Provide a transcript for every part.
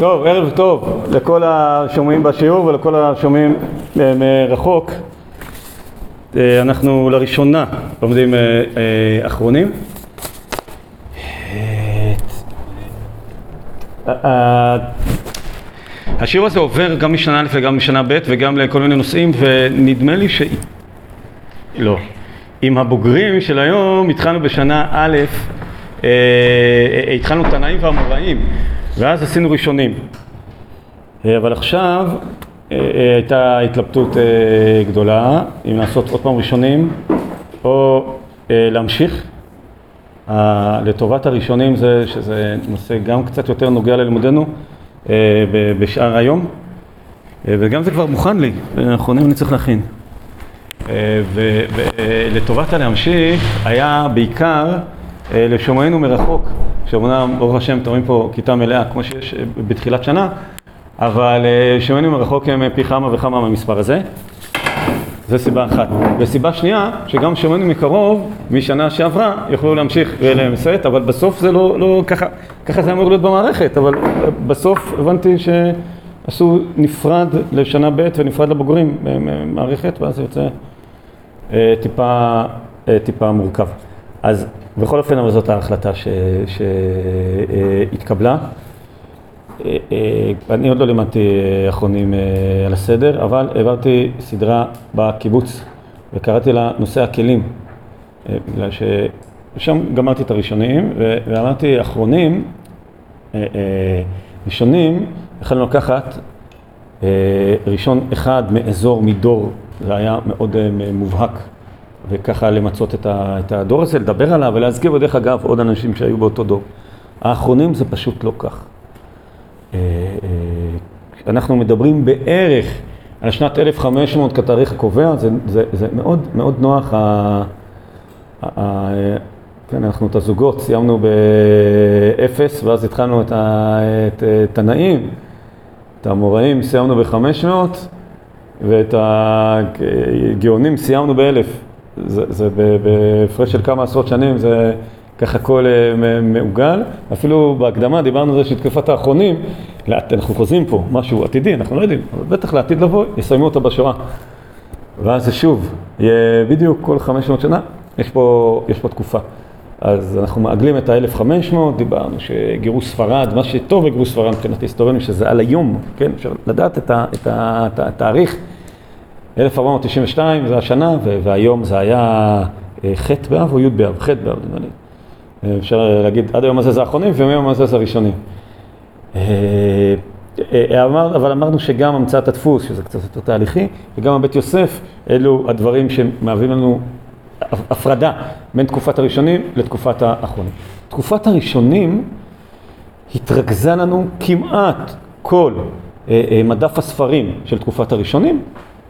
טוב, ערב טוב לכל השומעים בשיעור ולכל השומעים אה, מרחוק. אה, אנחנו לראשונה לומדים אה, אחרונים. השיעור הזה עובר גם משנה א' וגם משנה ב' וגם לכל מיני נושאים ונדמה לי ש... לא. עם הבוגרים של היום התחלנו בשנה א', התחלנו תנאים ואמוראים ואז עשינו ראשונים. אה, אבל עכשיו אה, אה, הייתה התלבטות גדולה אם לעשות עוד פעם ראשונים או להמשיך. לטובת הראשונים זה שזה נושא גם קצת יותר נוגע ללימודנו בשאר היום וגם זה כבר מוכן לי, האחרונים אני צריך להכין. ולטובת הלהמשיך היה בעיקר לשומענו מרחוק שאומנם ברוך השם אתם רואים פה כיתה מלאה כמו שיש אה, בתחילת שנה, אבל אה, שומעים מרחוק הם פי כמה וכמה מהמספר הזה. זו סיבה אחת. וסיבה שנייה, שגם שומעים מקרוב, משנה שעברה, יוכלו להמשיך ולמסט, אבל בסוף זה לא, לא ככה, ככה זה אמור להיות במערכת, אבל אה, בסוף הבנתי שעשו נפרד לשנה ב' ונפרד לבוגרים במערכת, ואז זה יוצא טיפה, טיפה מורכב. אז בכל אופן, אבל זאת ההחלטה שהתקבלה. אה, אה, אני עוד לא לימדתי אחרונים אה, על הסדר, אבל העברתי סדרה בקיבוץ וקראתי לה נושא הכלים, בגלל ששם גמרתי את הראשונים ואמרתי אחרונים, ראשונים, יכולנו לקחת ראשון אחד מאזור, מדור, זה היה מאוד מובהק. וככה למצות את הדור הזה, לדבר עליו ולהזכיר, ודרך אגב, עוד אנשים שהיו באותו דור. האחרונים זה פשוט לא כך. אה, אה, אנחנו מדברים בערך על שנת 1500 כתאריך הקובע, זה, זה, זה מאוד מאוד נוח, ה, ה, כן, אנחנו את הזוגות סיימנו באפס, ואז התחלנו את, את הנאים, את האמוראים סיימנו בחמש מאות, ואת הגאונים סיימנו באלף. זה, זה בהפרש של כמה עשרות שנים, זה ככה הכל אה, מעוגל. אפילו בהקדמה דיברנו על זה שתקופת האחרונים, אנחנו חוזים פה משהו עתידי, אנחנו לא יודעים, אבל בטח לעתיד לבוא, יסיימו אותה בשואה. ואז זה שוב, יהיה בדיוק כל 500 שנה, יש פה, יש פה תקופה. אז אנחנו מעגלים את ה-1500, דיברנו שגירוש ספרד, מה שטוב בגירוש ספרד מבחינת היסטוריונים, שזה על היום, כן, אפשר לדעת את התאריך. 1492 זה השנה, והיום זה היה אה, ח' באב או י' באב? ח' באב, נדמה לי. אה, אפשר להגיד, עד היום הזה זה האחרונים ומהיום הזה זה הראשונים. אה, אבל אמרנו שגם המצאת הדפוס, שזה קצת יותר תהליכי, וגם הבית יוסף, אלו הדברים שמהווים לנו הפרדה בין תקופת הראשונים לתקופת האחרונים. תקופת הראשונים התרכזה לנו כמעט כל מדף הספרים של תקופת הראשונים,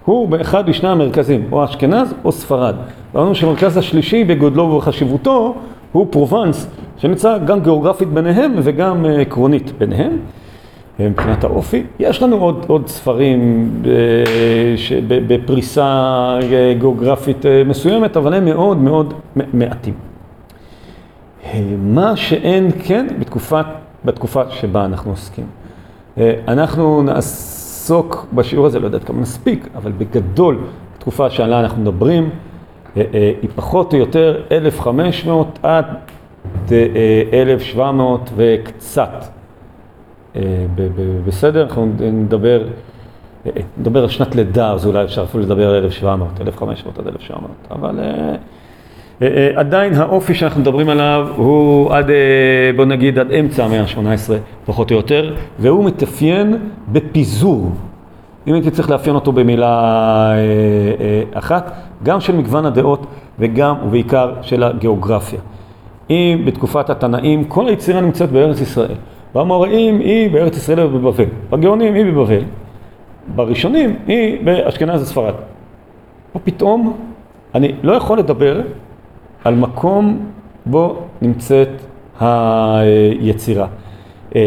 הוא באחד משני המרכזים, או אשכנז או ספרד. אמרנו שהמרכז השלישי בגודלו ובחשיבותו הוא פרובנס, שנמצא גם גיאוגרפית ביניהם וגם אה, עקרונית ביניהם. מבחינת האופי, יש לנו עוד, עוד ספרים אה, בפריסה אה, גיאוגרפית מסוימת, אבל הם מאוד מאוד מעטים. מה שאין כן בתקופת, בתקופה שבה אנחנו עוסקים. אנחנו נעשה נעסוק בשיעור הזה, לא יודעת כמה נספיק, אבל בגדול, התקופה שעליה אנחנו מדברים, אה, אה, היא פחות או יותר 1500 עד 1700 אה, וקצת. בסדר? אנחנו נדבר, נדבר על שנת לידה, אז אולי אפשר אפילו לדבר על 1700, 1500 עד 1700, אבל עדיין האופי שאנחנו מדברים עליו הוא עד, בוא נגיד, עד אמצע המאה ה-18 פחות או יותר, והוא מתאפיין בפיזור. אם הייתי צריך לאפיין אותו במילה אה, אה, אחת, גם של מגוון הדעות וגם ובעיקר של הגיאוגרפיה. אם בתקופת התנאים כל היצירה נמצאת בארץ ישראל, במוראים היא בארץ ישראל ובבבל, בגאונים היא בבבל, בראשונים היא באשכנז וספרד. ופתאום אני לא יכול לדבר על מקום בו נמצאת היצירה. אה,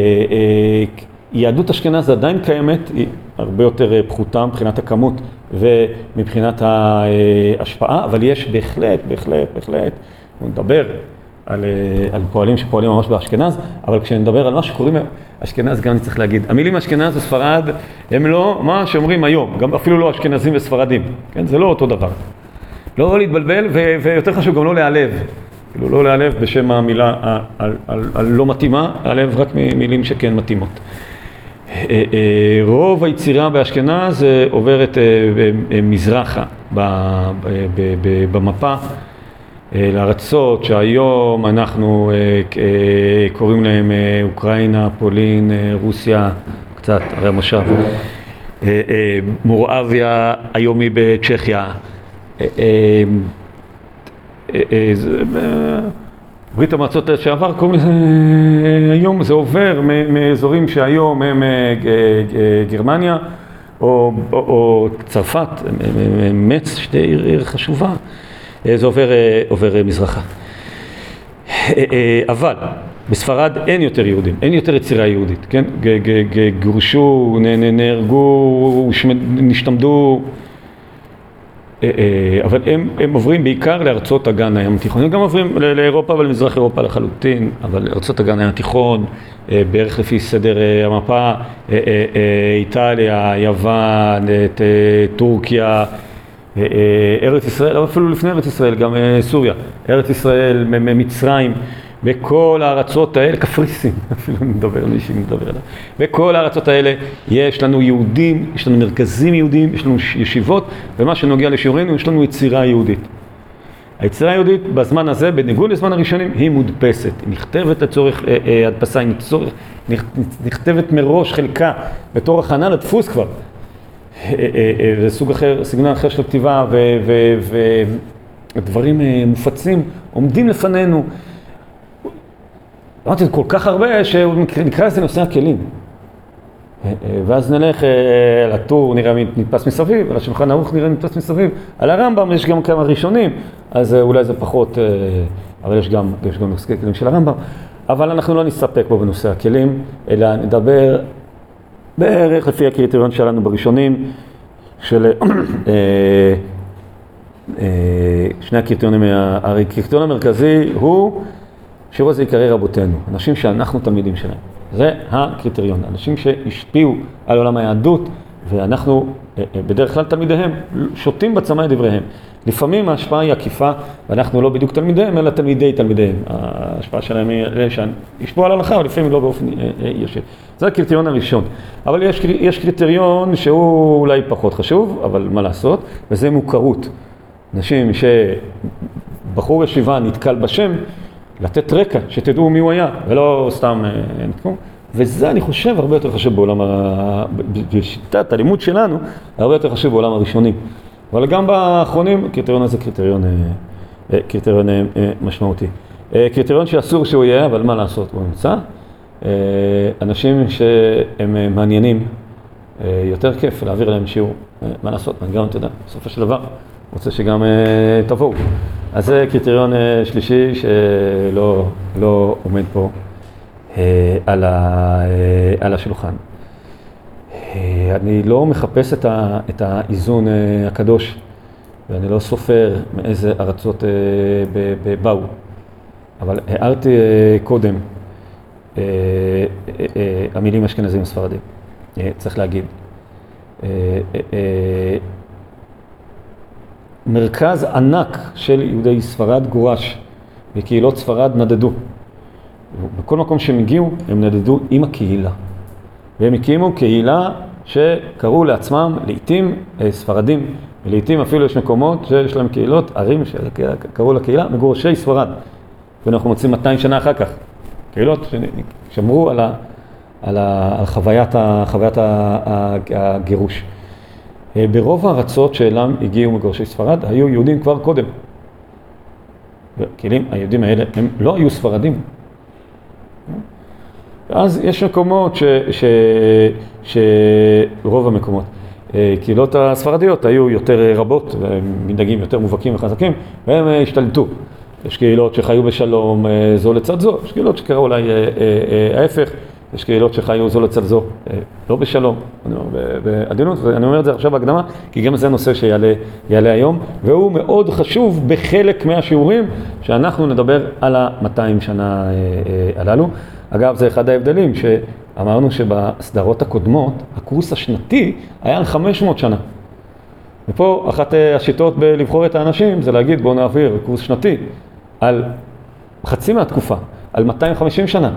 יהדות אשכנז עדיין קיימת, היא הרבה יותר אה, פחותה מבחינת הכמות ומבחינת ההשפעה, אבל יש בהחלט, בהחלט, בהחלט, אנחנו נדבר על, על פועלים שפועלים ממש באשכנז, אבל כשנדבר על מה שקוראים אשכנז, גם אני צריך להגיד, המילים אשכנז וספרד הם לא מה שאומרים היום, גם אפילו לא אשכנזים וספרדים, כן? זה לא אותו דבר. לא להתבלבל, ו- ויותר חשוב גם לא להיעלב. כאילו לא להיעלב בשם המילה הלא מתאימה, להיעלב רק ממילים שכן מתאימות. אה, אה, רוב היצירה באשכנז עוברת אה, מזרחה במפה לארצות שהיום אנחנו קוראים להם אוקראינה, פולין, רוסיה, קצת, הרי המושב, מוראביה היומי בצ'כיה אה, אה, אה, ברית המועצות לשעבר, קוראים לזה, היום זה עובר מאזורים שהיום הם גרמניה או, צרפת, מצ, שתי עיר, חשובה, זה עובר, מזרחה. אבל בספרד אין יותר יהודים, אין יותר יצירה יהודית, כן? גורשו, נהרגו, נשתמדו אה, אה, אבל הם, הם עוברים בעיקר לארצות אגן הים התיכון, הם גם עוברים לאירופה ולמזרח אירופה לחלוטין, אבל ארצות אגן הים התיכון, אה, בערך לפי סדר המפה, איטליה, יוון, טורקיה, ארץ ישראל, אפילו לפני ארץ ישראל, גם סוריה, ארץ ישראל, מצרים בכל הארצות האלה, קפריסין, אפילו נדבר על מישהי מדבר עליו, בכל הארצות האלה יש לנו יהודים, יש לנו מרכזים יהודים, יש לנו ישיבות, ומה שנוגע לשיעורנו, יש לנו יצירה יהודית. היצירה היהודית בזמן הזה, בניגוד לזמן הראשונים, היא מודפסת, היא נכתבת לצורך אה, אה, הדפסה, היא נצורך, נכתבת מראש חלקה בתור הכנה לדפוס כבר. אה, אה, אה, זה סוג אחר, סגנון אחר של כתיבה ודברים אה, מופצים עומדים לפנינו. אמרתי, כל כך הרבה שנקרא לזה נושא הכלים. אה, אה, ואז נלך אה, לטור, נראה מי נתפס מסביב, על השולחן ערוך נראה נתפס מסביב. על הרמב"ם יש גם כמה ראשונים, אז אולי זה פחות, אבל יש גם, יש גם נושא כלים של הרמב"ם. אבל אנחנו לא נסתפק בו בנושא הכלים, אלא נדבר בערך לפי הקריטריון שלנו בראשונים, של שני הקריטריונים, הקריטריון המרכזי הוא השיעור הזה יקרא רבותינו, אנשים שאנחנו תלמידים שלהם. זה הקריטריון, אנשים שהשפיעו על עולם היהדות, ואנחנו אה, אה, בדרך כלל תלמידיהם, שותים בצמא את דבריהם. לפעמים ההשפעה היא עקיפה, ואנחנו לא בדיוק תלמידיהם, אלא תלמידי תלמידיהם. ההשפעה שלהם היא שהשפעו על ההלכה, אבל לפעמים לא באופן אה, ישיר. זה הקריטריון הראשון. אבל יש, יש קריטריון שהוא אולי פחות חשוב, אבל מה לעשות, וזה מוכרות. אנשים שבחור ישיבה נתקל בשם, לתת רקע, שתדעו מי הוא היה, ולא סתם נתקום. וזה אני חושב הרבה יותר חשוב בעולם. בשיטת הלימוד שלנו, הרבה יותר חשוב בעולם הראשונים. אבל גם באחרונים, הקריטריון הזה קריטריון, אה, אה, קריטריון אה, משמעותי. קריטריון שאסור שהוא יהיה, אבל מה לעשות, הוא נמצא. אנשים שהם מעניינים, יותר כיף להעביר להם שיעור, מה לעשות, גם, אתה יודע, בסופו של דבר, רוצה שגם תבואו. אז זה קריטריון אה, שלישי שלא לא עומד פה אה, על, ה, אה, על השולחן. אני לא מחפש את, ה, את האיזון הקדוש, ואני לא סופר מאיזה ארצות באו, אבל הערתי קודם המילים אשכנזים וספרדים, צריך להגיד. מרכז ענק של יהודי ספרד גורש, וקהילות ספרד נדדו. בכל מקום שהם הגיעו, הם נדדו עם הקהילה. והם הקימו קהילה שקראו לעצמם לעיתים אה, ספרדים, ולעיתים אפילו יש מקומות שיש להם קהילות, ערים שקראו לקהילה מגורשי ספרד. ואנחנו מוצאים 200 שנה אחר כך, קהילות ששמרו על, ה, על, ה, על חוויית, ה, חוויית הגירוש. אה, ברוב הארצות שאליהם הגיעו מגורשי ספרד היו יהודים כבר קודם. וכלים, היהודים האלה הם לא היו ספרדים. אז יש מקומות ש, ש, שרוב המקומות, אה, קהילות הספרדיות היו יותר רבות, ומנהגים יותר מובהקים וחזקים, והם אה, השתלטו. יש קהילות שחיו בשלום זו לצד זו, יש קהילות שקראו אולי ההפך, יש קהילות שחיו זו לצד זו, לא בשלום, בעדינות, ואני אומר את זה עכשיו בהקדמה, כי גם זה נושא שיעלה היום, והוא מאוד חשוב בחלק מהשיעורים שאנחנו נדבר על ה-200 שנה הללו. אגב, זה אחד ההבדלים, שאמרנו שבסדרות הקודמות, הקורס השנתי היה על 500 שנה. ופה אחת השיטות בלבחור את האנשים זה להגיד בואו נעביר קורס שנתי על חצי מהתקופה, על 250 שנה.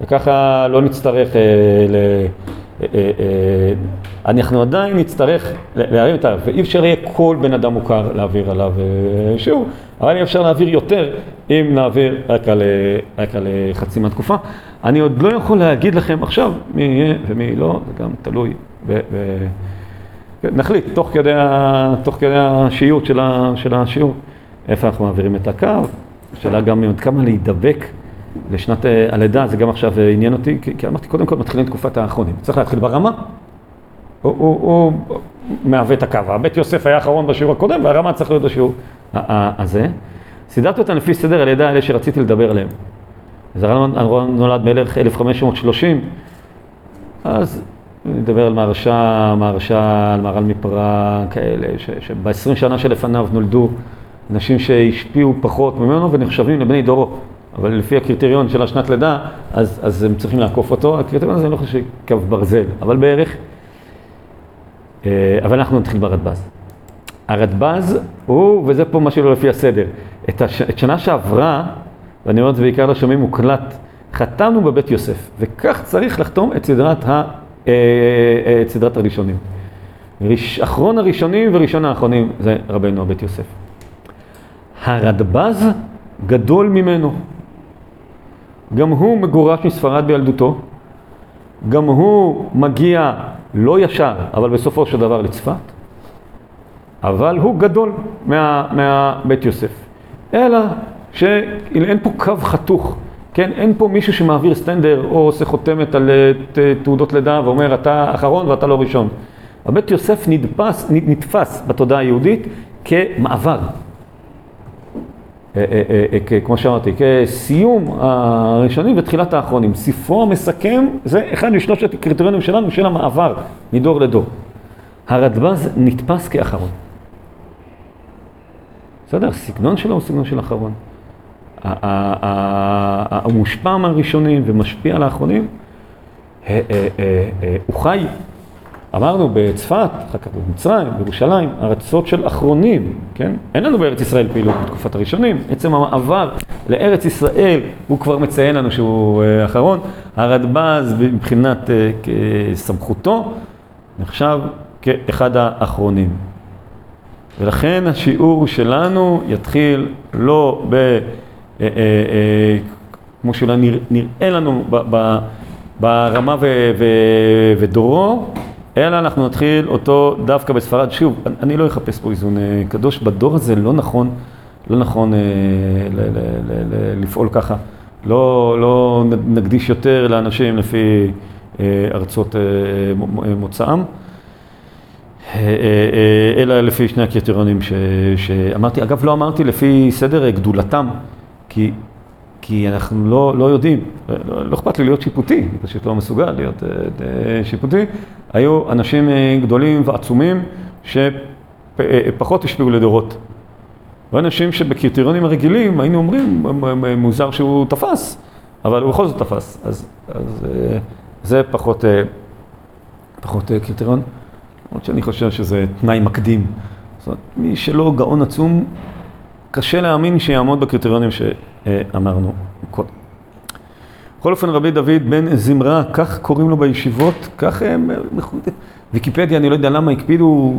וככה לא נצטרך, אה, ל... אה, אה, אה, אנחנו עדיין נצטרך להרים את ה... ואי אפשר יהיה כל בן אדם מוכר להעביר עליו אה, שיעור, אבל אי אפשר להעביר יותר אם נעביר רק על, אה, רק על אה, חצי מהתקופה. אני עוד לא יכול להגיד לכם עכשיו מי יהיה ומי לא, זה גם תלוי. ב, ב, נחליט תוך כדי, תוך כדי השיעור של, של השיעור איפה אנחנו מעבירים את הקו, השאלה גם עד כמה להידבק לשנת אה, הלידה, זה גם עכשיו אה, עניין אותי, כי, כי אמרתי קודם כל מתחילים תקופת האחרונים, צריך להתחיל ברמה, הוא, הוא, הוא מהווה את הקו, הבית יוסף היה האחרון בשיעור הקודם והרמה צריך להיות בשיעור הזה. סידרתי אותם לפי סדר הלידה האלה שרציתי לדבר עליהם. זה אהרון נולד בערך 1530, אז נדבר על מהרשע, מהרשע, על מהר"ל מפראג, כאלה, שב-20 שנה שלפניו נולדו אנשים שהשפיעו פחות ממנו ונחשבים לבני דורו. אבל לפי הקריטריון של השנת לידה, אז, אז הם צריכים לעקוף אותו. הקריטריון הזה אני לא חושב שקו ברזל, אבל בערך. אה, אבל אנחנו נתחיל ברדב"ז. הרדב"ז הוא, וזה פה משהו לא לפי הסדר, את, הש, את שנה שעברה, ואני אומר את זה בעיקר לשומעים מוקלט, חתמנו בבית יוסף, וכך צריך לחתום את סדרת, ה, אה, אה, את סדרת הראשונים. ראש, אחרון הראשונים וראשון האחרונים זה רבנו הבית יוסף. הרדב"ז גדול ממנו. גם הוא מגורש מספרד בילדותו, גם הוא מגיע לא ישר, אבל בסופו של דבר לצפת, אבל הוא גדול מה, מהבית יוסף. אלא שאין פה קו חתוך, כן? אין פה מישהו שמעביר סטנדר או עושה חותמת על אה, תעודות לידה ואומר אתה אחרון ואתה לא ראשון. הבית יוסף נדפס, נתפס בתודעה היהודית כמעבר. אה, אה, אה, כמו שאמרתי, כסיום הראשונים ותחילת האחרונים. ספרו המסכם זה אחד משלושת הקריטריונים שלנו של המעבר מדור לדור. הרדב"ז נתפס כאחרון. בסדר? הסגנון שלו הוא סגנון של אחרון. הוא מושפע מהראשונים ומשפיע על האחרונים. הוא חי אמרנו בצפת, אחר כך במצרים, בירושלים, ארצות של אחרונים, כן? אין לנו בארץ ישראל פעילות בתקופת הראשונים. עצם המעבר לארץ ישראל, הוא כבר מציין לנו שהוא אה, אחרון. הרדב"ז מבחינת אה, סמכותו, נחשב כאחד האחרונים. ולכן השיעור שלנו יתחיל לא ב... אה, כמו שאולי נראה לנו ברמה ודורו, אלא אנחנו נתחיל אותו דווקא בספרד. שוב, אני לא אחפש פה איזון אה, קדוש, בדור הזה לא נכון, לא נכון אה, לפעול ככה. לא, לא נקדיש יותר לאנשים לפי אה, ארצות מוצאם, אלא לפי שני הקריטריונים ש, שאמרתי. אגב, לא אמרתי לפי סדר גדולתם, כי כי אנחנו לא, לא יודעים, לא, לא אכפת לי להיות שיפוטי, אני פשוט לא מסוגל להיות uh, שיפוטי. היו אנשים uh, גדולים ועצומים שפחות השפיעו לדורות. ואנשים שבקריטריונים הרגילים היינו אומרים, מוזר שהוא תפס, אבל הוא בכל זאת תפס. אז, אז uh, זה פחות, uh, פחות uh, קריטריון, למרות שאני חושב שזה תנאי מקדים. זאת אומרת, מי שלא גאון עצום, קשה להאמין שיעמוד בקריטריונים שאמרנו קודם. בכל אופן רבי דוד בן זמרה, כך קוראים לו בישיבות, כך הם, ויקיפדיה, אני לא יודע למה הקפידו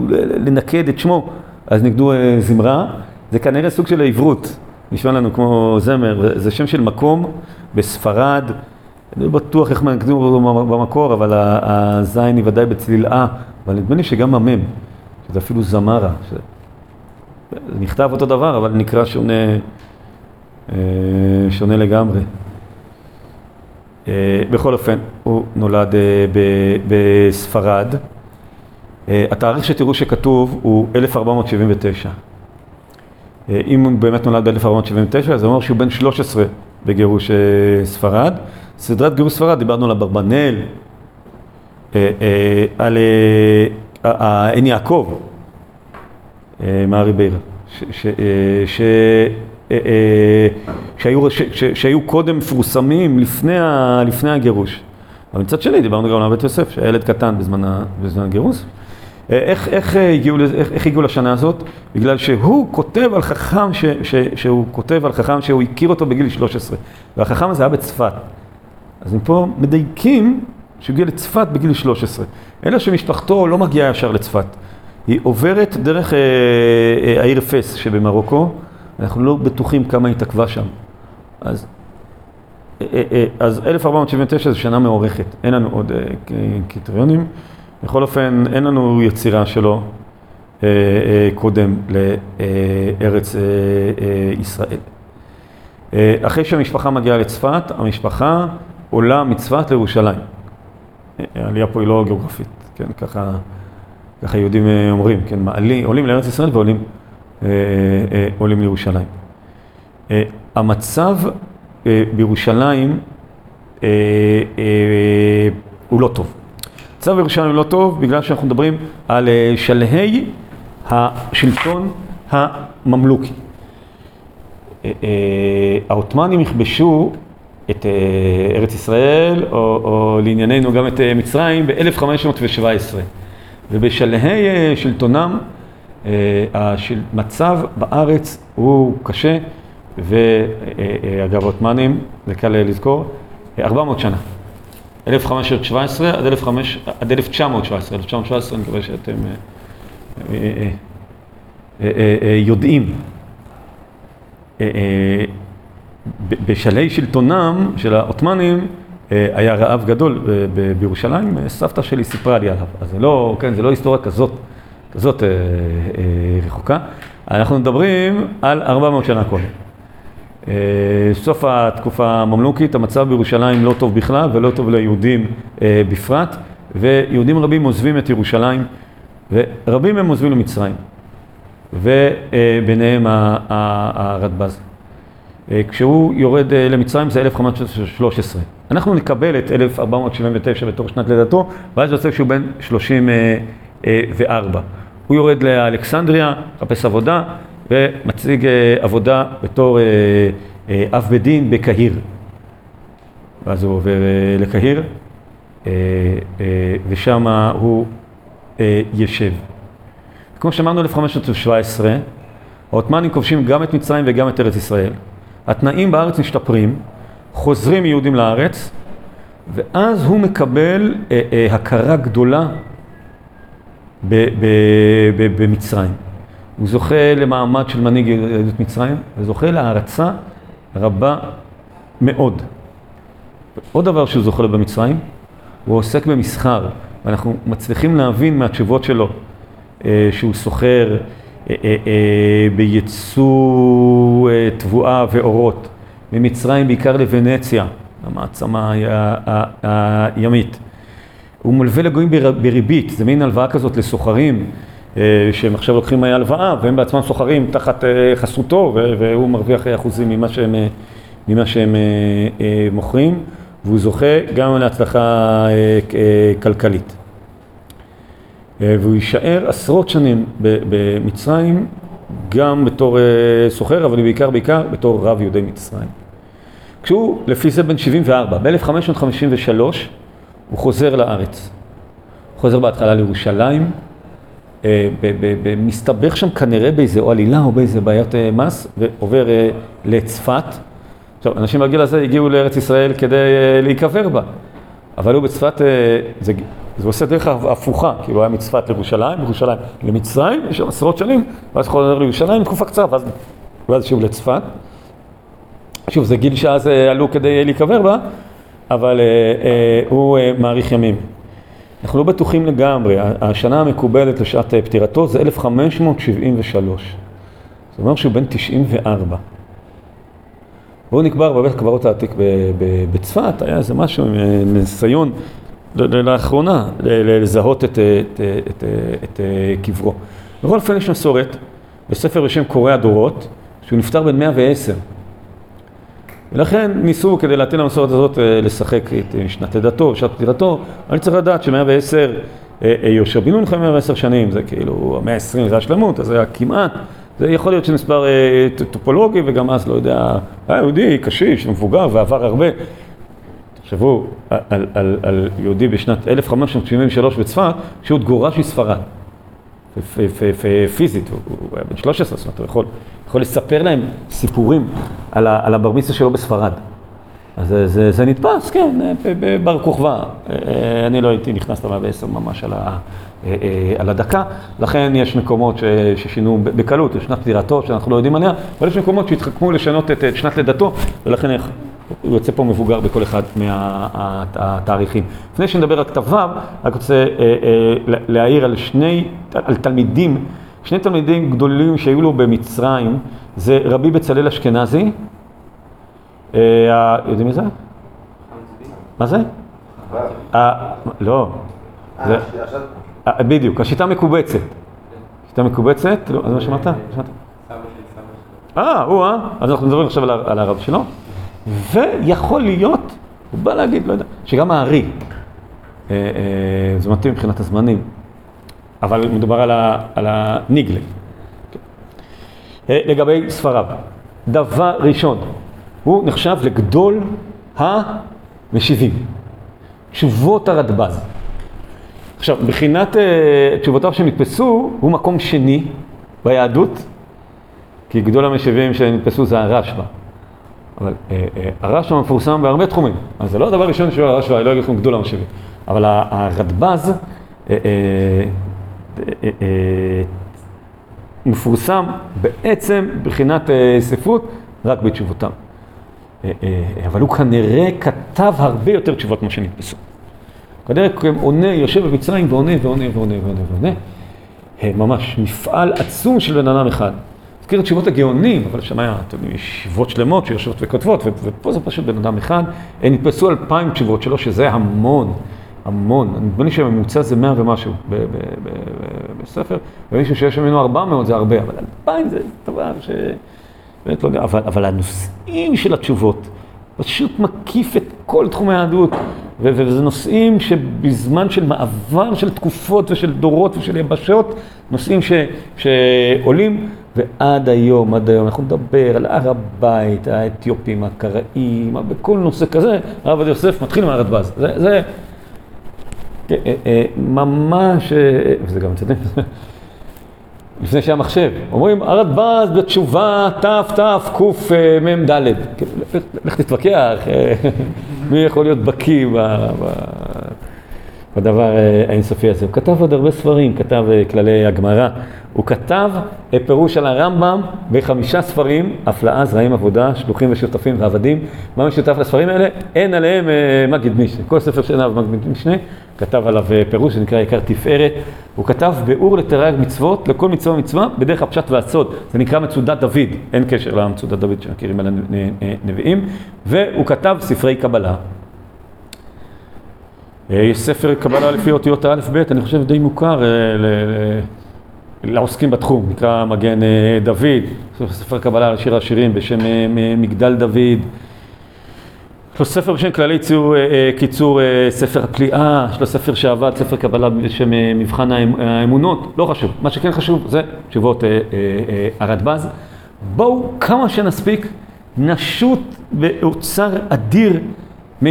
לנקד את שמו, אז נקדו אה, זמרה, זה כנראה סוג של העברות, נשמע לנו כמו זמר, זה שם של מקום בספרד, אני לא בטוח איך נקדו אותו במקור, אבל הזין היא ודאי בצליל אה, אבל נדמה לי שגם המם, שזה אפילו זמרה. זה נכתב אותו דבר, אבל נקרא שונה, אה, שונה לגמרי. אה, בכל אופן, הוא נולד אה, בספרד. התאריך שתראו שכתוב הוא 1479. אם הוא באמת נולד ב-1479, זה אומר שהוא בן 13 בגירוש ספרד. סדרת גירוש ספרד, דיברנו על אברבנאל, על עין יעקב, מארי בירה, שהיו קודם מפורסמים לפני הגירוש. אבל מצד שני, דיברנו גם על בית יוסף, שהיה ילד קטן בזמן הגירוש. איך, איך, הגיעו, איך, איך הגיעו לשנה הזאת? בגלל שהוא כותב על חכם, ש, ש, שהוא כותב על חכם שהוא הכיר אותו בגיל 13, והחכם הזה היה בצפת. אז מפה מדייקים שהוא הגיע לצפת בגיל 13. אלא שמשפחתו לא מגיעה ישר לצפת. היא עוברת דרך אה, אה, העיר פס שבמרוקו, אנחנו לא בטוחים כמה היא התעכבה שם. אז, אה, אה, אה, אז 1479 זו שנה מעורכת, אין לנו עוד אה, קריטריונים. בכל אופן, אין לנו יצירה שלו אה, אה, קודם לארץ אה, ישראל. אחרי שהמשפחה מגיעה לצפת, המשפחה עולה מצפת לירושלים. העלייה פה היא לא גיאוגרפית, כן, ככה, ככה יהודים אומרים, כן, מעלי, עולים לארץ ישראל ועולים עולים לירושלים. המצב בירושלים הוא לא טוב. מצב ירושלים לא טוב בגלל שאנחנו מדברים על אה, שלהי השלטון הממלוכי. אה, אה, העות'מאנים יכבשו את ארץ ישראל, או, או לענייננו גם את מצרים, ב-1517. ובשלהי שלטונם המצב בארץ הוא קשה, ואגב העות'מאנים, זה קל לזכור, 400 שנה. 1517 עד 1917, 1917 אני מקווה שאתם אה, אה, אה, יודעים. בשלהי שלטונם של העות'מאנים היה רעב גדול בירושלים, סבתא שלי סיפרה לי עליו, אז זה לא, כן, זה לא היסטוריה כזאת, כזאת רחוקה. אנחנו מדברים על 400 שנה קודם. אה, סוף התקופה הממלוכית, המצב בירושלים לא טוב בכלל ולא טוב ליהודים אה, בפרט, ויהודים רבים עוזבים את ירושלים, ורבים הם עוזבים למצרים, וביניהם הרדב"ז. אה, כשהוא יורד למצרים זה 1513. אנחנו נקבל את 1479 בתור שנת לידתו, ואז יוצא שהוא בן 34. הוא יורד לאלכסנדריה, מחפש עבודה, ומציג אה, עבודה בתור אה, אה, אב בית דין בקהיר. ואז הוא עובר לקהיר, ושם הוא יושב. כמו שאמרנו, 1517, העות'מאנים כובשים גם את מצרים וגם את ארץ ישראל. התנאים בארץ משתפרים, חוזרים יהודים לארץ, ואז הוא מקבל הכרה גדולה במצרים. הוא זוכה למעמד של מנהיג יהדות מצרים, וזוכה להערצה רבה מאוד. עוד דבר שהוא זוכה לו במצרים, הוא עוסק במסחר, ואנחנו מצליחים להבין מהתשובות שלו אה, שהוא סוחר אה, אה, בייצוא תבואה ואורות, ממצרים בעיקר לוונציה, המעצמה הימית. הוא מלווה לגויים בריבית, זה מין הלוואה כזאת לסוחרים. אה, שהם עכשיו לוקחים הלוואה והם בעצמם סוחרים תחת אה, חסותו והוא מרוויח אחוזים ממה שהם, אה, ממה שהם מוכרים והוא זוכה גם להצלחה כלכלית. והוא יישאר עשרות שנים במצרים גם בתור סוחר אבל בעיקר בעיקר בתור רב יהודי מצרים. כשהוא לפי זה בן 74, ב-1553 הוא חוזר לארץ. הוא חוזר בהתחלה לירושלים אה, מסתבך שם כנראה באיזה או עלילה או באיזה בעיית אה, מס, ועובר אה, לצפת. עכשיו, אנשים בגיל הזה הגיעו לארץ ישראל כדי להיקבר בה, אבל הוא בצפת, זה, זה עושה דרך הפוכה, כאילו היה מצפת לירושלים, מירושלים למצרים, יש שם עשרות שנים, ואז חוזר לירושלים תקופה קצרה, ואז, ואז שוב לצפת. שוב, זה גיל שאז עלו כדי להיקבר בה, אבל הוא מאריך ימים. אנחנו לא בטוחים לגמרי, השנה המקובלת לשעת פטירתו זה 1573. זאת אומרת שהוא בן 94. והוא נקבר בבית הקברות העתיק בצפת, היה איזה משהו, ניסיון לאחרונה לזהות את, את, את, את קברו. בכל אופן יש מסורת בספר בשם קורא הדורות, שהוא נפטר בן 110. ולכן ניסו כדי להתאים למסורת הזאת לשחק את שנת לידתו, שנת פטירתו, אני צריך לדעת שמאה ועשר, יהושע בן נון חי מאה ועשר שנים, זה כאילו המאה העשרים זה השלמות, אז זה היה כמעט, זה יכול להיות שמספר טופולוגי וגם אז, לא יודע, היה יהודי קשיש, מבוגר ועבר הרבה. תחשבו על, על, על יהודי בשנת 1573 בצפת, שהוא גורש מספרד. פיזית, הוא היה בן 13, זאת אומרת, הוא יכול, יכול לספר להם סיפורים על, על הבר מצווה שלו בספרד. אז זה, זה, זה נתפס, כן, בר כוכבא. אני לא הייתי נכנס למאה ועשר ממש על, ה, על הדקה, לכן יש מקומות ש, ששינו בקלות, יש שנת פטירתו שאנחנו לא יודעים עליה, אבל יש מקומות שהתחכמו לשנות את, את שנת לידתו, ולכן הוא יוצא פה מבוגר בכל אחד מהתאריכים. לפני שנדבר על כתב ו', רק רוצה להעיר על שני, על תלמידים, שני תלמידים גדולים שהיו לו במצרים, זה רבי בצלאל אשכנזי, יודעים מי זה? מה זה? לא, בדיוק, השיטה מקובצת. שיטה מקובצת, לא, אז מה שמעת? אה, הוא אה? אז אנחנו מדברים עכשיו על הרב שלו. ויכול להיות, הוא בא להגיד, לא יודע, שגם הארי, אה, אה, זה מתאים מבחינת הזמנים, אבל מדובר על, ה, על הניגלה. לגבי ספריו, דבר ראשון, הוא נחשב לגדול המשיבים, תשובות הרדב"ז. עכשיו, מבחינת תשובותיו שנתפסו, הוא מקום שני ביהדות, כי גדול המשיבים שנתפסו זה הרשב"א. אבל אה, אה, הרשב"א מפורסם בהרבה תחומים, אז זה לא הדבר הראשון שהוא הרשב"א, לא אגיד לכם גדול המשיבים, אבל הרדב"ז אה, מפורסם בעצם מבחינת ספרות רק בתשובותיו. אבל הוא כנראה כתב הרבה יותר תשובות ממה שנתפסו. כנראה עונה, יושב במצרים ועונה ועונה ועונה ועונה ועונה. ממש מפעל עצום של בן אדם אחד. הזכיר את תשובות הגאונים, אבל שם היה, אתם יודעים, ישיבות שלמות שיושבות וכותבות, ופה זה פשוט בן אדם אחד. הם נתפסו אלפיים תשובות שלו, שזה המון, המון. נדמה לי שהממוצע זה מאה ומשהו בספר, ומישהו שיש ממנו ארבע מאות זה הרבה, אבל אלפיים זה דבר ש... באמת לא יודע, אבל, אבל הנושאים של התשובות פשוט מקיף את כל תחום היהדות, וזה נושאים שבזמן של מעבר של תקופות ושל דורות ושל יבשות, נושאים ש, שעולים. ועד היום, עד היום, אנחנו נדבר על הר הבית, האתיופים, הקראים, בכל נושא כזה, הרב עובדיה יוסף מתחיל מהרדב"ז. זה, זה ממש, אה, וזה גם אצלנו, לפני שהיה מחשב, אומרים הרדב"ז בתשובה תתקמ"ד, לך תתווכח, מי יכול להיות בקיא בדבר האינסופי הזה. הוא כתב עוד הרבה ספרים, כתב כללי הגמרא. הוא כתב פירוש על הרמב"ם בחמישה ספרים, הפלאה, זרעים, עבודה, שלוחים ושותפים ועבדים. מה משותף לספרים האלה? אין עליהם אה, מגיד משנה. כל ספר שאינו מגיד משנה, כתב עליו אה, פירוש שנקרא עיקר תפארת. הוא כתב ביאור לתרי"ג מצוות, לכל מצווה ומצווה, בדרך הפשט והסוד. זה נקרא מצודת דוד, אין קשר למצודת דוד שמכירים על הנביאים. והוא כתב ספרי קבלה. אה, יש ספר קבלה לפי אותיות האלף-בית, אני חושב די מוכר. לעוסקים בתחום, נקרא מגן אה, דוד, ספר קבלה על שיר השירים בשם אה, מגדל דוד. יש לו ספר בשם כללי ציור, אה, קיצור ספר הפליאה, יש לו ספר שעבד, ספר קבלה בשם מבחן האמונות, לא חשוב. מה שכן חשוב זה תשובות הרדב"ז. בואו כמה שנספיק נשוט באוצר אדיר מ...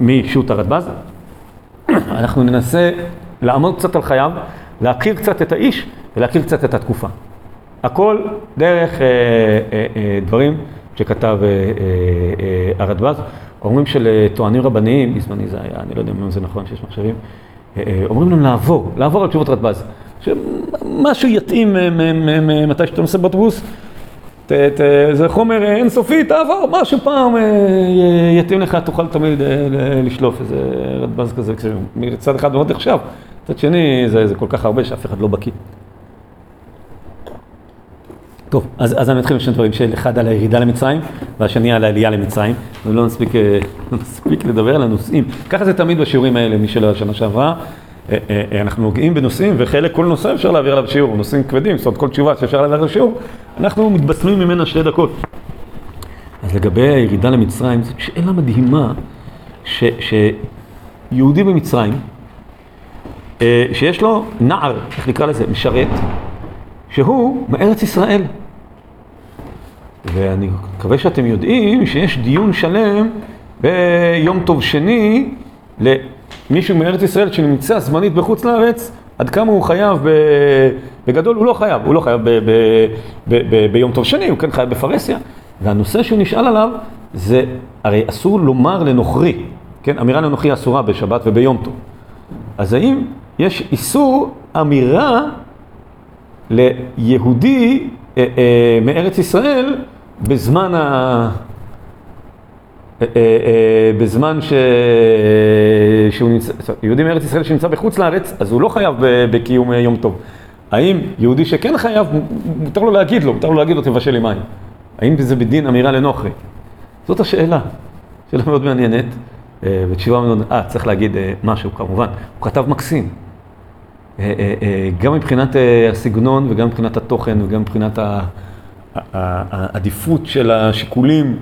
משו"ת הרדב"ז. אנחנו ננסה לעמוד קצת על חייו, להכיר קצת את האיש ולהכיר קצת את התקופה. הכל דרך אה, אה, אה, דברים שכתב אה, אה, אה, הרדב"ז. אומרים שלטוענים רבניים, בזמני זה היה, אני לא יודע אם זה נכון שיש מחשבים, אה, אה, אומרים להם לעבור, לעבור על תשובות רדב"ז. שמשהו יתאים מתי שאתה נוסע באוטובוס, ת, ת, זה חומר אינסופי, תעבור, משהו פעם אה, יתאים לך, תוכל תמיד אה, לשלוף איזה רדב"ז כזה, מצד אחד מאוד נחשב, מצד שני זה, זה כל כך הרבה שאף אחד לא בקיא. טוב, אז, אז אני אתחיל עם שני דברים, של אחד על הירידה למצרים, והשני על העלייה למצרים, ולא נספיק, אה, לא נספיק לדבר על הנושאים. ככה זה תמיד בשיעורים האלה, מי שלא היה שנה שעברה. אנחנו נוגעים בנושאים, וחלק, כל נושא אפשר להעביר עליו שיעור, נושאים כבדים, זאת אומרת כל תשובה שאפשר להעביר עליו שיעור, אנחנו מתבשמים ממנה שתי דקות. אז לגבי הירידה למצרים, זאת שאלה מדהימה, ש, שיהודי במצרים, שיש לו נער, איך נקרא לזה, משרת, שהוא מארץ ישראל. ואני מקווה שאתם יודעים שיש דיון שלם ביום טוב שני למישהו מארץ ישראל שנמצא זמנית בחוץ לארץ, עד כמה הוא חייב, ב... בגדול הוא לא חייב, הוא לא חייב ב... ב... ב... ב... ביום טוב שני, הוא כן חייב בפרהסיה. והנושא שהוא נשאל עליו זה, הרי אסור לומר לנוכרי, כן, אמירה לנוכרי אסורה בשבת וביום טוב. אז האם יש איסור אמירה ליהודי אה, אה, מארץ ישראל בזמן ה... אה, בזמן ש... שהוא נמצא, יהודי מארץ ישראל שנמצא בחוץ לארץ, אז הוא לא חייב בקיום יום טוב. האם יהודי שכן חייב, מותר לו להגיד לו, מותר לו להגיד לו תבשל לי מים. האם זה בדין אמירה לנוכרי? זאת השאלה. שאלה מאוד מעניינת, ותשובה מאוד, אה, צריך להגיד משהו כמובן. הוא כתב מקסים. גם מבחינת הסגנון וגם מבחינת התוכן וגם מבחינת העדיפות של השיקולים,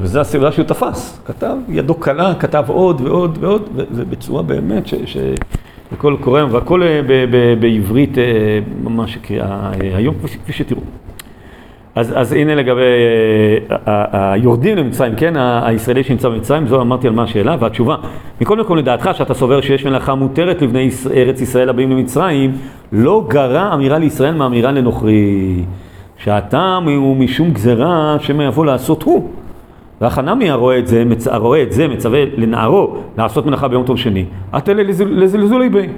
וזו הסיבה שהוא תפס. כתב, ידו קלה, כתב עוד ועוד ועוד, ובצורה באמת שהכל קורא, והכל בעברית ממש היום, כפי שתראו. אז, אז הנה לגבי היורדים למצרים, כן, הישראלי שנמצא במצרים, זו אמרתי על מה השאלה, והתשובה, מכל מקום לדעתך שאתה סובר שיש מלאכה מותרת לבני ארץ ישראל הבאים למצרים, לא גרה אמירה לישראל מאמירה לנוכרי. שהטעם הוא משום גזרה שמא יבוא לעשות הוא. והחנמי הרואה את זה, מצ... הרואה את זה, מצווה לנערו לעשות מלאכה ביום טוב שני, את אלה לזלזולי בי.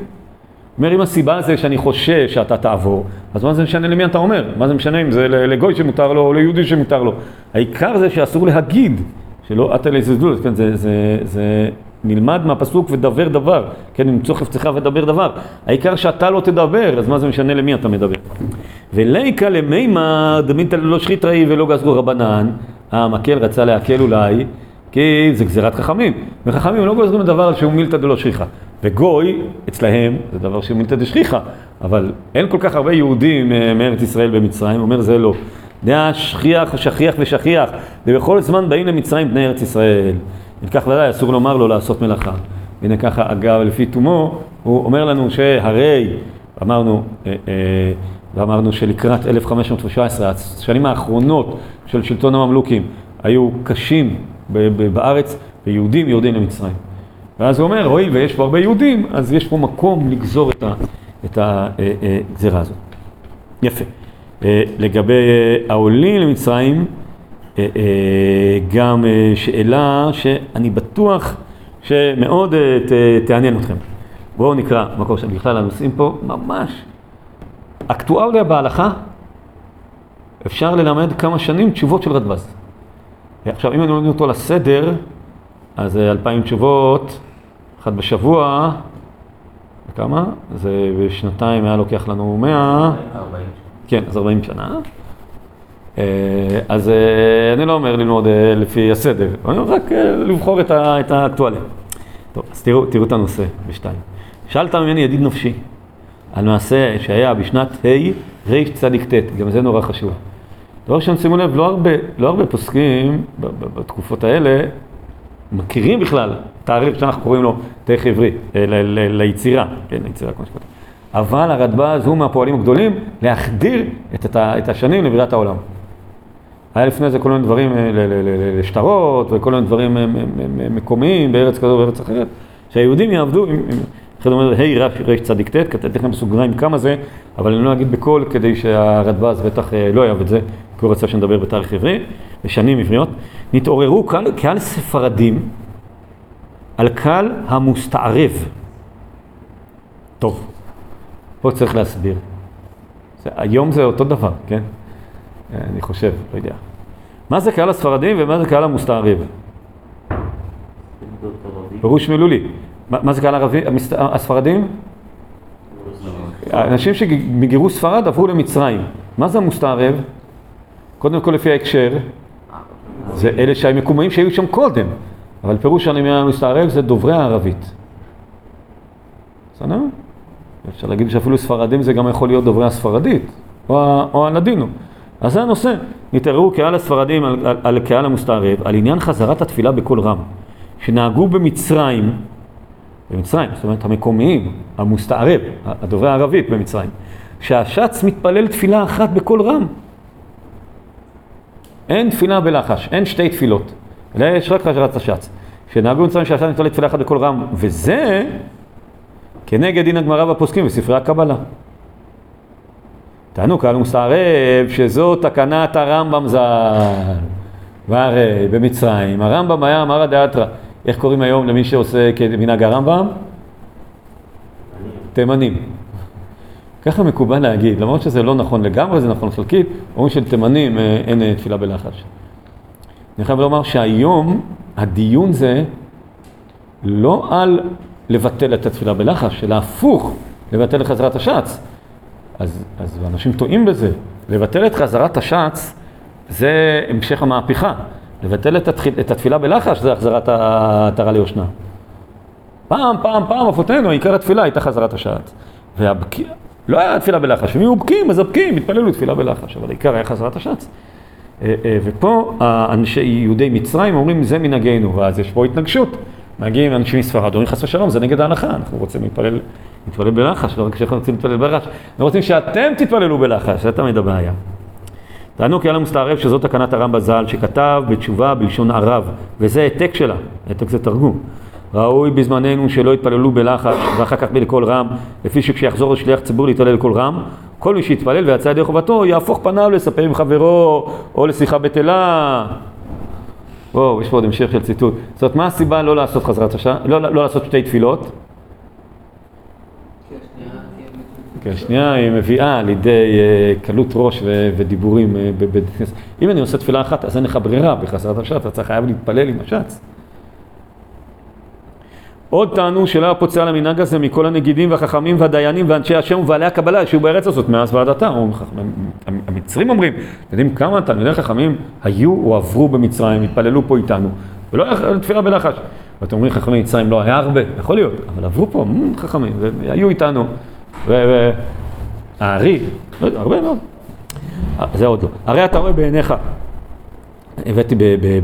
אומר, אם הסיבה זה שאני חושש שאתה תעבור, אז מה זה משנה למי אתה אומר? מה זה משנה אם זה לגוי שמותר לו או ליהודי שמותר לו? העיקר זה שאסור להגיד, שלא את אלה לזלזול, כן, זה, זה, זה נלמד מהפסוק ודבר דבר, כן, למצוא חפצך ודבר דבר. העיקר שאתה לא תדבר, אז מה זה משנה למי אתה מדבר? וליקה למימר דמינתא ללא שחיתראי ולא גזרו רבנן, המקל רצה להקל אולי, כי זה גזירת חכמים, וחכמים לא גוזרים לדבר שהוא מילתא דלא שכיחא. וגוי, אצלהם, זה דבר שהוא מילתא דשכיחא, אבל אין כל כך הרבה יהודים אה, מארץ ישראל במצרים, אומר זה לא. דעה שכיח ושכיח ושכיח, ובכל זמן באים למצרים בני ארץ ישראל. אם כך ודאי אסור לומר לו לעשות מלאכה. הנה ככה, אגב, לפי תומו, הוא אומר לנו שהרי, אמרנו, אה, אה, ואמרנו שלקראת 1517, השנים האחרונות של שלטון הממלוכים היו קשים בארץ, ויהודים יורדים למצרים. ואז הוא אומר, הואיל ויש פה הרבה יהודים, אז יש פה מקום לגזור את הגזירה הזאת. יפה. לגבי העולים למצרים, גם שאלה שאני בטוח שמאוד תעניין אתכם. בואו נקרא מקור שבכלל הנושאים פה ממש אקטואליה בהלכה, אפשר ללמד כמה שנים תשובות של רדב"ז. עכשיו, אם אני לומד אותו לסדר, אז אלפיים תשובות, אחת בשבוע, כמה? זה בשנתיים היה לוקח לנו מאה. ארבעים. כן, אז ארבעים שנה. אה, אז אה, אני לא אומר ללמוד אה, לפי הסדר, אני אומר רק לבחור את האקטואליה. טוב, אז תראו, תראו את הנושא בשתיים. שאלת ממני ידיד נפשי. על מעשה שהיה בשנת ה' רצ"ט, גם זה נורא חשוב. דבר ראשון, שימו לב, לא הרבה, לא הרבה פוסקים בתקופות האלה מכירים בכלל תאריך שאנחנו קוראים לו תאריך עברי, אה, ליצירה, כן, ליצירה כמו שכתוב. אבל הרדב"ז הוא מהפועלים הגדולים להחדיר את, את השנים לבריאת העולם. היה לפני זה כל מיני דברים אה, לשטרות וכל מיני דברים אה, מקומיים בארץ כזו ובארץ אחרת, שהיהודים יעבדו עם... אחרי זה אומר, היי רש צדיק ט', כתבתי לכם בסוגריים כמה זה, אבל אני לא אגיד בקול כדי שהרדב"ז בטח אה, לא יאהב את זה, כי הוא רצה שנדבר בתאריך עברי, בשנים עבריות. נתעוררו קהל, קהל ספרדים על קהל המוסתערב. טוב, פה צריך להסביר. זה, היום זה אותו דבר, כן? אני חושב, לא יודע. מה זה קהל הספרדים ומה זה קהל המוסתערב? פירוש מילולי. מה זה קהל ערבי, הספרדים? אנשים שמגירוש ספרד עברו למצרים. מה זה המוסתערב? קודם כל לפי ההקשר, זה אלה שהמקומיים שהיו שם קודם, אבל פירוש שאני אומר המסתערב זה דוברי הערבית. בסדר? אפשר להגיד שאפילו ספרדים זה גם יכול להיות דוברי הספרדית, או, או הלדינו. אז זה הנושא. נתערערו קהל הספרדים על, על, על קהל המוסתערב, על עניין חזרת התפילה בקול רם, שנהגו במצרים, במצרים, זאת אומרת המקומיים, המוסתערב, הדוברי הערבית במצרים, שהשץ מתפלל תפילה אחת בקול רם. אין תפילה בלחש, אין שתי תפילות, אלא יש רק חזרת השץ. שנהגו במצרים שהשץ מתפלל תפילה אחת בקול רם, וזה כנגד דין הגמרא והפוסקים וספרי הקבלה. טענו קהל מסתערב שזו תקנת הרמב"ם ז"ל. והרי במצרים, הרמב"ם היה אמרא דאתרא. איך קוראים היום למי שעושה כמנהג הרמב"ם? תימנים. ככה מקובל להגיד, למרות שזה לא נכון לגמרי, זה נכון חלקית, אומרים שלתימנים אה, אין אה, תפילה בלחש. אני חייב לומר שהיום הדיון זה לא על לבטל את התפילה בלחש, אלא הפוך, לבטל את חזרת השץ. אז, אז אנשים טועים בזה. לבטל את חזרת השץ זה המשך המהפכה. לבטל את, התחיל, את התפילה בלחש זה החזרת העטרה ליושנה. פעם, פעם, פעם, אבותינו, עיקר התפילה הייתה חזרת השץ. והבק... לא היה תפילה בלחש, אם היו בקיאים, אז הבקיאים התפללו תפילה בלחש, אבל העיקר היה חזרת השץ. אה, אה, ופה אנשי יהודי מצרים אומרים זה מנהגנו, ואז יש פה התנגשות. מגיעים אנשים מספרד, אומרים חס ושלום, זה נגד ההלכה, אנחנו רוצים להתפלל, להתפלל בלחש, לא רק שאנחנו רוצים להתפלל בלחש, אנחנו רוצים שאתם תתפללו בלחש, זה תמיד הבעיה. טענו כי היה מסתערב שזאת תקנת הרמב"ם ז"ל שכתב בתשובה בלשון ערב, וזה העתק שלה, העתק זה תרגום. ראוי בזמננו שלא יתפללו בלחש ואחר כך בקול רם, לפי שכשיחזור לשליח ציבור להתפלל בקול רם, כל מי שיתפלל ויצא ידי חובתו יהפוך פניו לספר עם חברו או לשיחה בטלה. וואו, יש פה עוד המשך של ציטוט. זאת אומרת, מה הסיבה לא לעשות חזרת השעה? לא, לא לעשות שתי תפילות? כן, שנייה היא מביאה לידי uh, קלות ראש ו- ודיבורים uh, בבית כנסת. אם אני עושה תפילה אחת, אז אין לך ברירה בחזרת השעת, אתה חייב להתפלל עם השץ. עוד טענו שלא היה פוצע למנהג הזה מכל הנגידים והחכמים והדיינים ואנשי השם ובעלי הקבלה שהיו בארץ הזאת מאז ועד עתה. המצרים אומרים, אתם יודעים כמה תלמידי חכמים היו או עברו במצרים, התפללו פה איתנו, ולא היה תפילה בלחש. ואתם אומרים חכמי מצרים לא היה הרבה, יכול להיות, אבל עברו פה חכמים, והיו איתנו. והארי, לא יודע, הרבה מאוד. זה עוד לא. הרי אתה רואה בעיניך הבאתי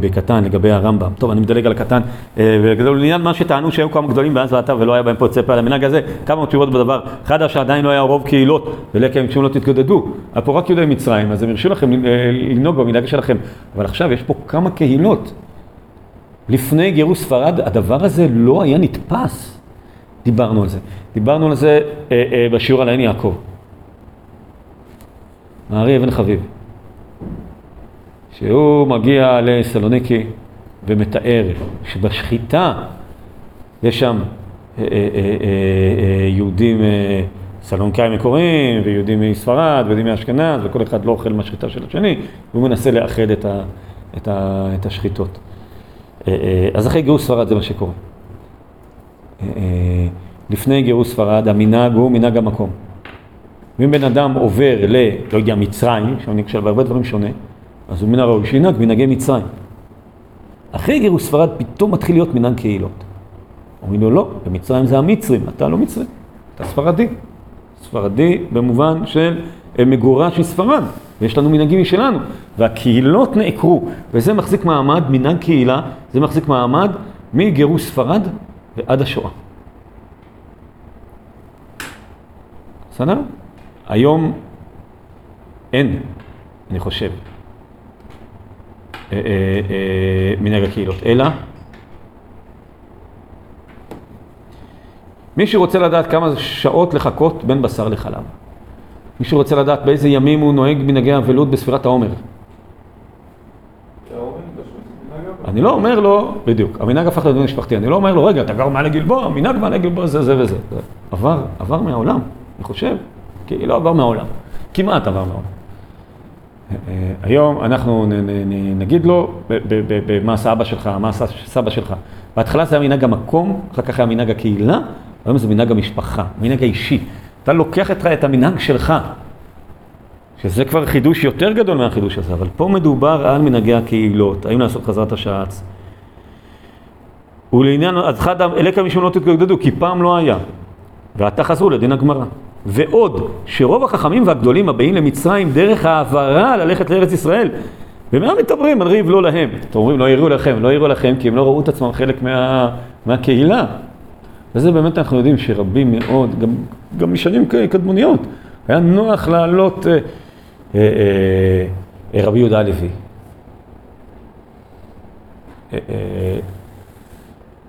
בקטן לגבי הרמב"ם. טוב, אני מדלג על הקטן. אה, לעניין מה שטענו שהיו כמה גדולים בארץ ועתה ולא היה בהם פה צפה על המנהג הזה, כמה תשובות בדבר. אחד שעדיין לא היה רוב קהילות ולקם שום לא תתגודדו. היה פה רק יהודי מצרים, אז הם הרשו לכם אה, לנהוג במנהג שלכם. אבל עכשיו יש פה כמה קהילות. לפני גירוש ספרד הדבר הזה לא היה נתפס. דיברנו על זה. דיברנו על זה אה, בשיעור על עין יעקב. הארי אבן חביב. שהוא מגיע לסלוניקי ומתאר שבשחיטה יש שם אה, אה, אה, יהודים סלוניקאים מקוריים ויהודים מספרד ויהודים מאשכנז וכל אחד לא אוכל מהשחיטה של השני והוא מנסה לאחד את, ה, את, ה, את השחיטות. אז אחרי גירוש ספרד זה מה שקורה. לפני גירוש ספרד המנהג הוא מנהג המקום. ואם בן אדם עובר ל, לא יודע, מצרים, שאני חושב בהרבה דברים שונה, אז הוא מן הראוי שינהג מנהגי מצרים. אחרי גירוש ספרד פתאום מתחיל להיות מנהג קהילות. אומרים לו לא, במצרים זה המצרים, אתה לא מצרי, אתה ספרדי. ספרדי במובן של מגורש מספרד, ויש לנו מנהגים משלנו, והקהילות נעקרו, וזה מחזיק מעמד, מנהג קהילה, זה מחזיק מעמד מגירוש ספרד ועד השואה. בסדר? היום אין, אני חושב, אה, אה, אה, מנהג הקהילות, אלא מי שרוצה לדעת כמה שעות לחכות בין בשר לחלב. מי שרוצה לדעת באיזה ימים הוא נוהג מנהגי אבלות בספירת העומר. אני לא אומר לו, בדיוק, המנהג הפך לדון משפחתי, אני לא אומר לו, רגע, אתה גר מעלה גלבוע, המנהג מעלה גלבוע זה זה וזה. עבר, עבר מהעולם, אני חושב, כי לא עבר מהעולם, כמעט עבר מהעולם. אה, היום אנחנו נגיד לו מה עשה אבא שלך, מה עשה סבא שלך. בהתחלה זה היה מנהג המקום, אחר כך היה מנהג הקהילה, היום זה מנהג המשפחה, מנהג האישי. אתה לוקח את המנהג שלך, שזה כבר חידוש יותר גדול מהחידוש הזה, אבל פה מדובר על מנהגי הקהילות, האם לעשות חזרת השעץ. ולעניין, אז חד אלקה משום לא תתגודדו, כי פעם לא היה. ועתה חזרו לדין הגמרא. ועוד, שרוב החכמים והגדולים הבאים למצרים דרך העברה ללכת לארץ ישראל. ומה מתאברים על ריב לא להם? אתם אומרים לא יראו לכם, לא יראו לכם כי הם לא ראו את עצמם חלק מה, מהקהילה. וזה באמת אנחנו יודעים שרבים מאוד, גם, גם משנים קדמוניות, היה נוח לעלות אה, רבי יהודה הלוי. אה,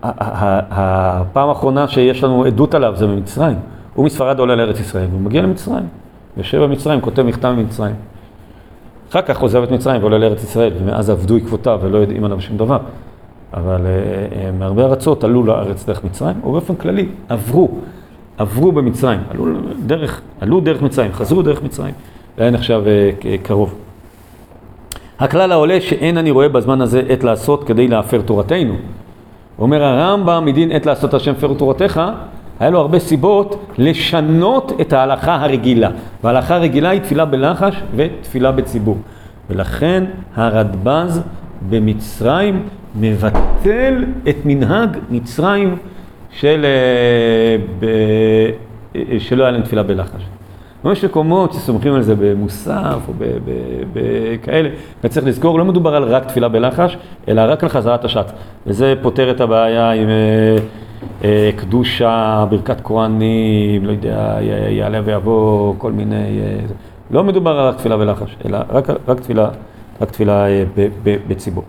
אה, הפעם האחרונה שיש לנו עדות עליו זה במצרים. הוא מספרד עולה לארץ ישראל, והוא מגיע למצרים. יושב במצרים, כותב מכתב ממצרים. אחר כך עוזב את מצרים ועולה לארץ ישראל, ומאז עבדו עקבותיו ולא יודעים עליו שום דבר. אבל מהרבה ארצות עלו לארץ דרך מצרים, או באופן כללי, עברו, עברו במצרים, עלו דרך, עלו דרך מצרים, חזרו דרך מצרים, והיה נחשב uh, קרוב. הכלל העולה שאין אני רואה בזמן הזה עת לעשות כדי להפר תורתנו. אומר הרמב"ם, מדין עת לעשות השם פר תורתך, היה לו הרבה סיבות לשנות את ההלכה הרגילה. וההלכה הרגילה היא תפילה בלחש ותפילה בציבור. ולכן הרדב"ז במצרים מבטל את מנהג מצרים של, אה, אה, שלא היה להם תפילה בלחש. יש מקומות שסומכים על זה במוסף או בכאלה, וצריך לזכור, לא מדובר על רק תפילה בלחש, אלא רק על חזרת השעת. וזה פותר את הבעיה עם אה, אה, קדושה, ברכת כהנים, לא יודע, יעלה ויבוא, כל מיני... אה, לא מדובר על רק תפילה בלחש, אלא רק, רק תפילה, רק תפילה אה, ב, ב, בציבור.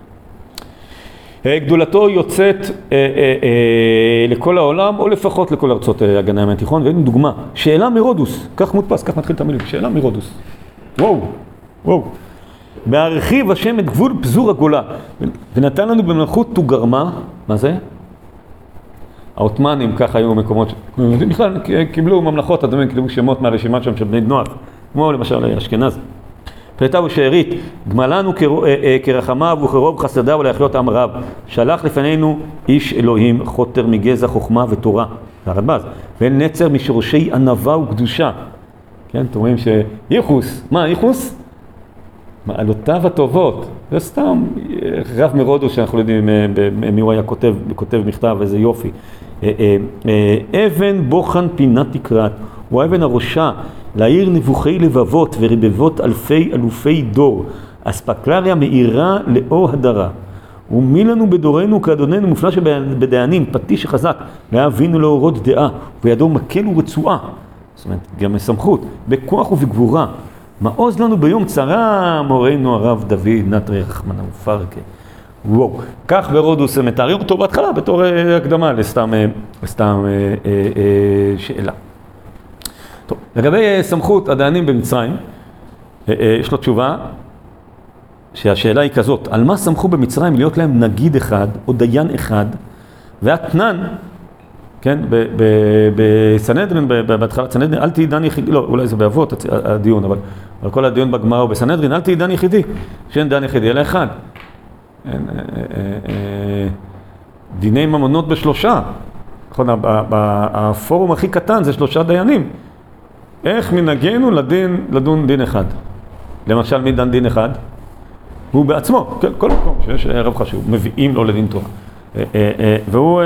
גדולתו יוצאת אה, אה, אה, לכל העולם, או לפחות לכל ארצות אה, הגנה ים התיכון, והנה דוגמה, שאלה מרודוס, כך מודפס, כך מתחיל את המילים, שאלה מרודוס. וואו, וואו. בהרחיב השם את גבול פזור הגולה, ונתן לנו במלכות תוגרמה, מה זה? העות'מאנים, ככה היו מקומות, בכלל קיבלו ממלכות, אדומים קיבלו שמות מהרשימה שם של בני נוח, כמו למשל אשכנז. פלטה ושארית, גמלנו אה, אה, כרחמיו וכרוב חסדיו להחיות עם רב. שלח לפנינו איש אלוהים, חוטר מגזע חוכמה ותורה, הרדב"ז, ואין נצר משורשי ענווה וקדושה. כן, אתם רואים שייחוס, מה ייחוס? מעלותיו הטובות, זה סתם רב מרודו שאנחנו לא יודעים מי הוא היה כותב, כותב מכתב, איזה יופי. אה, אבן בוחן פינת תקרת, הוא האבן הראשה להעיר נבוכי לבבות ורבבות אלפי אלופי דור, אספקלריה מאירה לאור הדרה. ומי לנו בדורנו כאדוננו מופלא שבדיינים, פטיש חזק, להבינו להורות דעה, וידו מקל ורצועה, זאת אומרת, גם מסמכות, בכוח ובגבורה. מעוז לנו ביום צרה, מורנו הרב דוד נטרי רחמנא ופרקה. וואו, כך ברודוס מתארים אותו בהתחלה בתור אה, הקדמה לסתם, אה, לסתם אה, שאלה. טוב, לגבי אה, סמכות הדיינים במצרים, אה, אה, יש לו תשובה שהשאלה היא כזאת, על מה סמכו במצרים להיות להם נגיד אחד או דיין אחד ואתנן, כן, בסנהדרין, בהתחלת סנהדרין, אל תהי דן יחידי, לא, אולי זה באבות הדיון, אבל על כל הדיון בגמרא או בסנהדרין, אל תהי דן יחידי, שאין דן יחידי, אלא אחד. דיני ממונות בשלושה, נכון, הפורום הכי קטן זה שלושה דיינים. איך מנהגנו לדין, לדון דין אחד? למשל, מי דן דין אחד? הוא בעצמו, כן, כל מקום שיש רב חשוב, מביאים לו לדין תורה. אה, אה, אה, והוא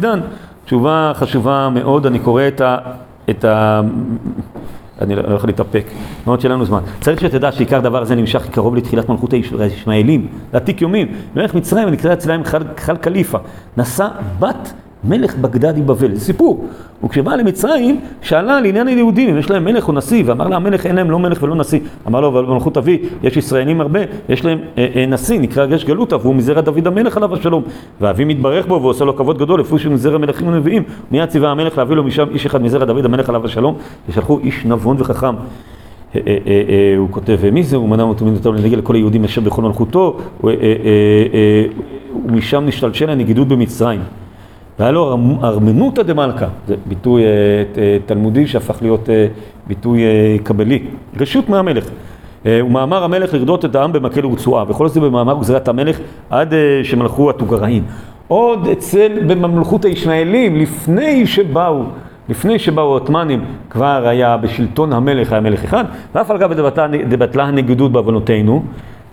דן. תשובה חשובה מאוד, אני קורא את ה... את ה... אני לא יכול להתאפק, מאוד שאין לנו זמן. צריך שתדע שעיקר דבר הזה נמשך קרוב לתחילת מלכות הישמעאלים, לעתיק יומים. מלך מצרים נקרא אצלם חל קליפה. נשא בת מלך בגדד בבל, זה סיפור. וכשבא למצרים, שאלה לעניין היהודים, אם יש להם מלך או נשיא, ואמר לה המלך אין להם לא מלך ולא נשיא. אמר לו, אבל במלכות אבי יש ישראלים הרבה, יש להם אה, אה, נשיא, נקרא גש גלותא, והוא מזרע דוד המלך עליו השלום. ואבי מתברך בו ועושה לו כבוד גדול, לפי שהוא מזרע מלכים ונביאים. מיד ציווה המלך להביא לו משם איש אחד מזרע דוד המלך עליו השלום, ושלחו איש נבון וחכם. אה, אה, אה, הוא כותב, מי זה? הוא מנע אותו מנותיו לנגל לכל היהודים אשר בכל מלכותו, ומשם נשתלשל הנגידות במצרים. והיה לו ארמנותא דמלכא, זה ביטוי אה, אה, תלמודי שהפך להיות אה, ביטוי קבלי, רשות מהמלך. ומאמר המלך לרדות את העם במקל ורצועה, וכל זה במאמר גזירת המלך עד שמלכו הטוגראים. עוד אצל, בממלכות הישמעאלים, לפני שבאו, לפני שבאו העות'מאנים, כבר היה בשלטון המלך, היה מלך אחד, ואף על גב דבטלה הנגידות בעוונותינו,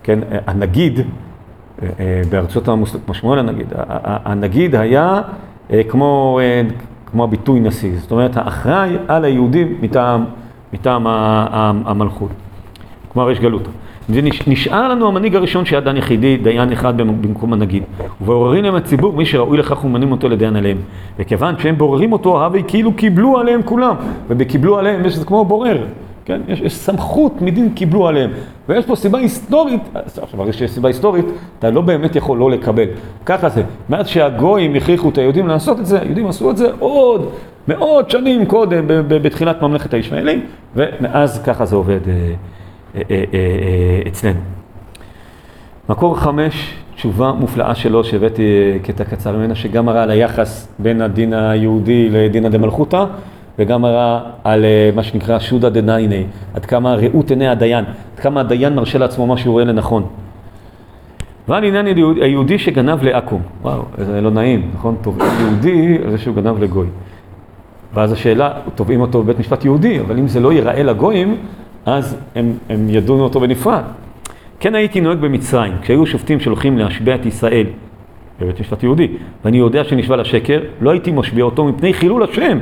כן, הנגיד, בארצות המוסלמות, כמו שמואל הנגיד, הנגיד היה כמו, אה, כמו הביטוי נשיא. זאת אומרת, האחראי על היהודים מטעם, מטעם המלכות, כמו הריש גלותא. ונשאר לנו המנהיג הראשון שהיה דן יחידי, דיין אחד במקום הנגיד. ובעוררים להם הציבור, מי שראוי לכך וממנים אותו לדיין עליהם. וכיוון שהם בוררים אותו, הווי כאילו קיבלו עליהם כולם. ובקיבלו עליהם, יש כמו בורר. כן? יש, יש סמכות מדין קיבלו עליהם. ויש פה סיבה היסטורית, עכשיו ברגע שיש סיבה היסטורית, אתה לא באמת יכול לא לקבל. ככה זה. מאז שהגויים הכריחו את היהודים לעשות את זה, היהודים עשו את זה עוד מאות שנים קודם, בתחילת ממלכת הישמעאלים, ומאז ככה זה עובד. אה, אה, אה, אה, אצלנו. מקור חמש, תשובה מופלאה שלו שהבאתי קטע קצר ממנה, שגם מראה על היחס בין הדין היהודי לדינא דמלכותא, וגם מראה על מה שנקרא שודא דנייני, עד כמה ראות עיני הדיין, עד כמה הדיין מרשה לעצמו מה שהוא רואה לנכון. ועל עניין היהודי שגנב לעכו"ם, וואו, זה לא נעים, נכון? תובעים יהודי על זה שהוא גנב לגוי. ואז השאלה, תובעים אותו בבית משפט יהודי, אבל אם זה לא ייראה לגויים, אז הם, הם ידונו אותו בנפרד. כן הייתי נוהג במצרים, כשהיו שופטים שהולכים להשביע את ישראל בבית משפט יהודי, ואני יודע שנשבע לשקר, לא הייתי משביע אותו מפני חילול השם,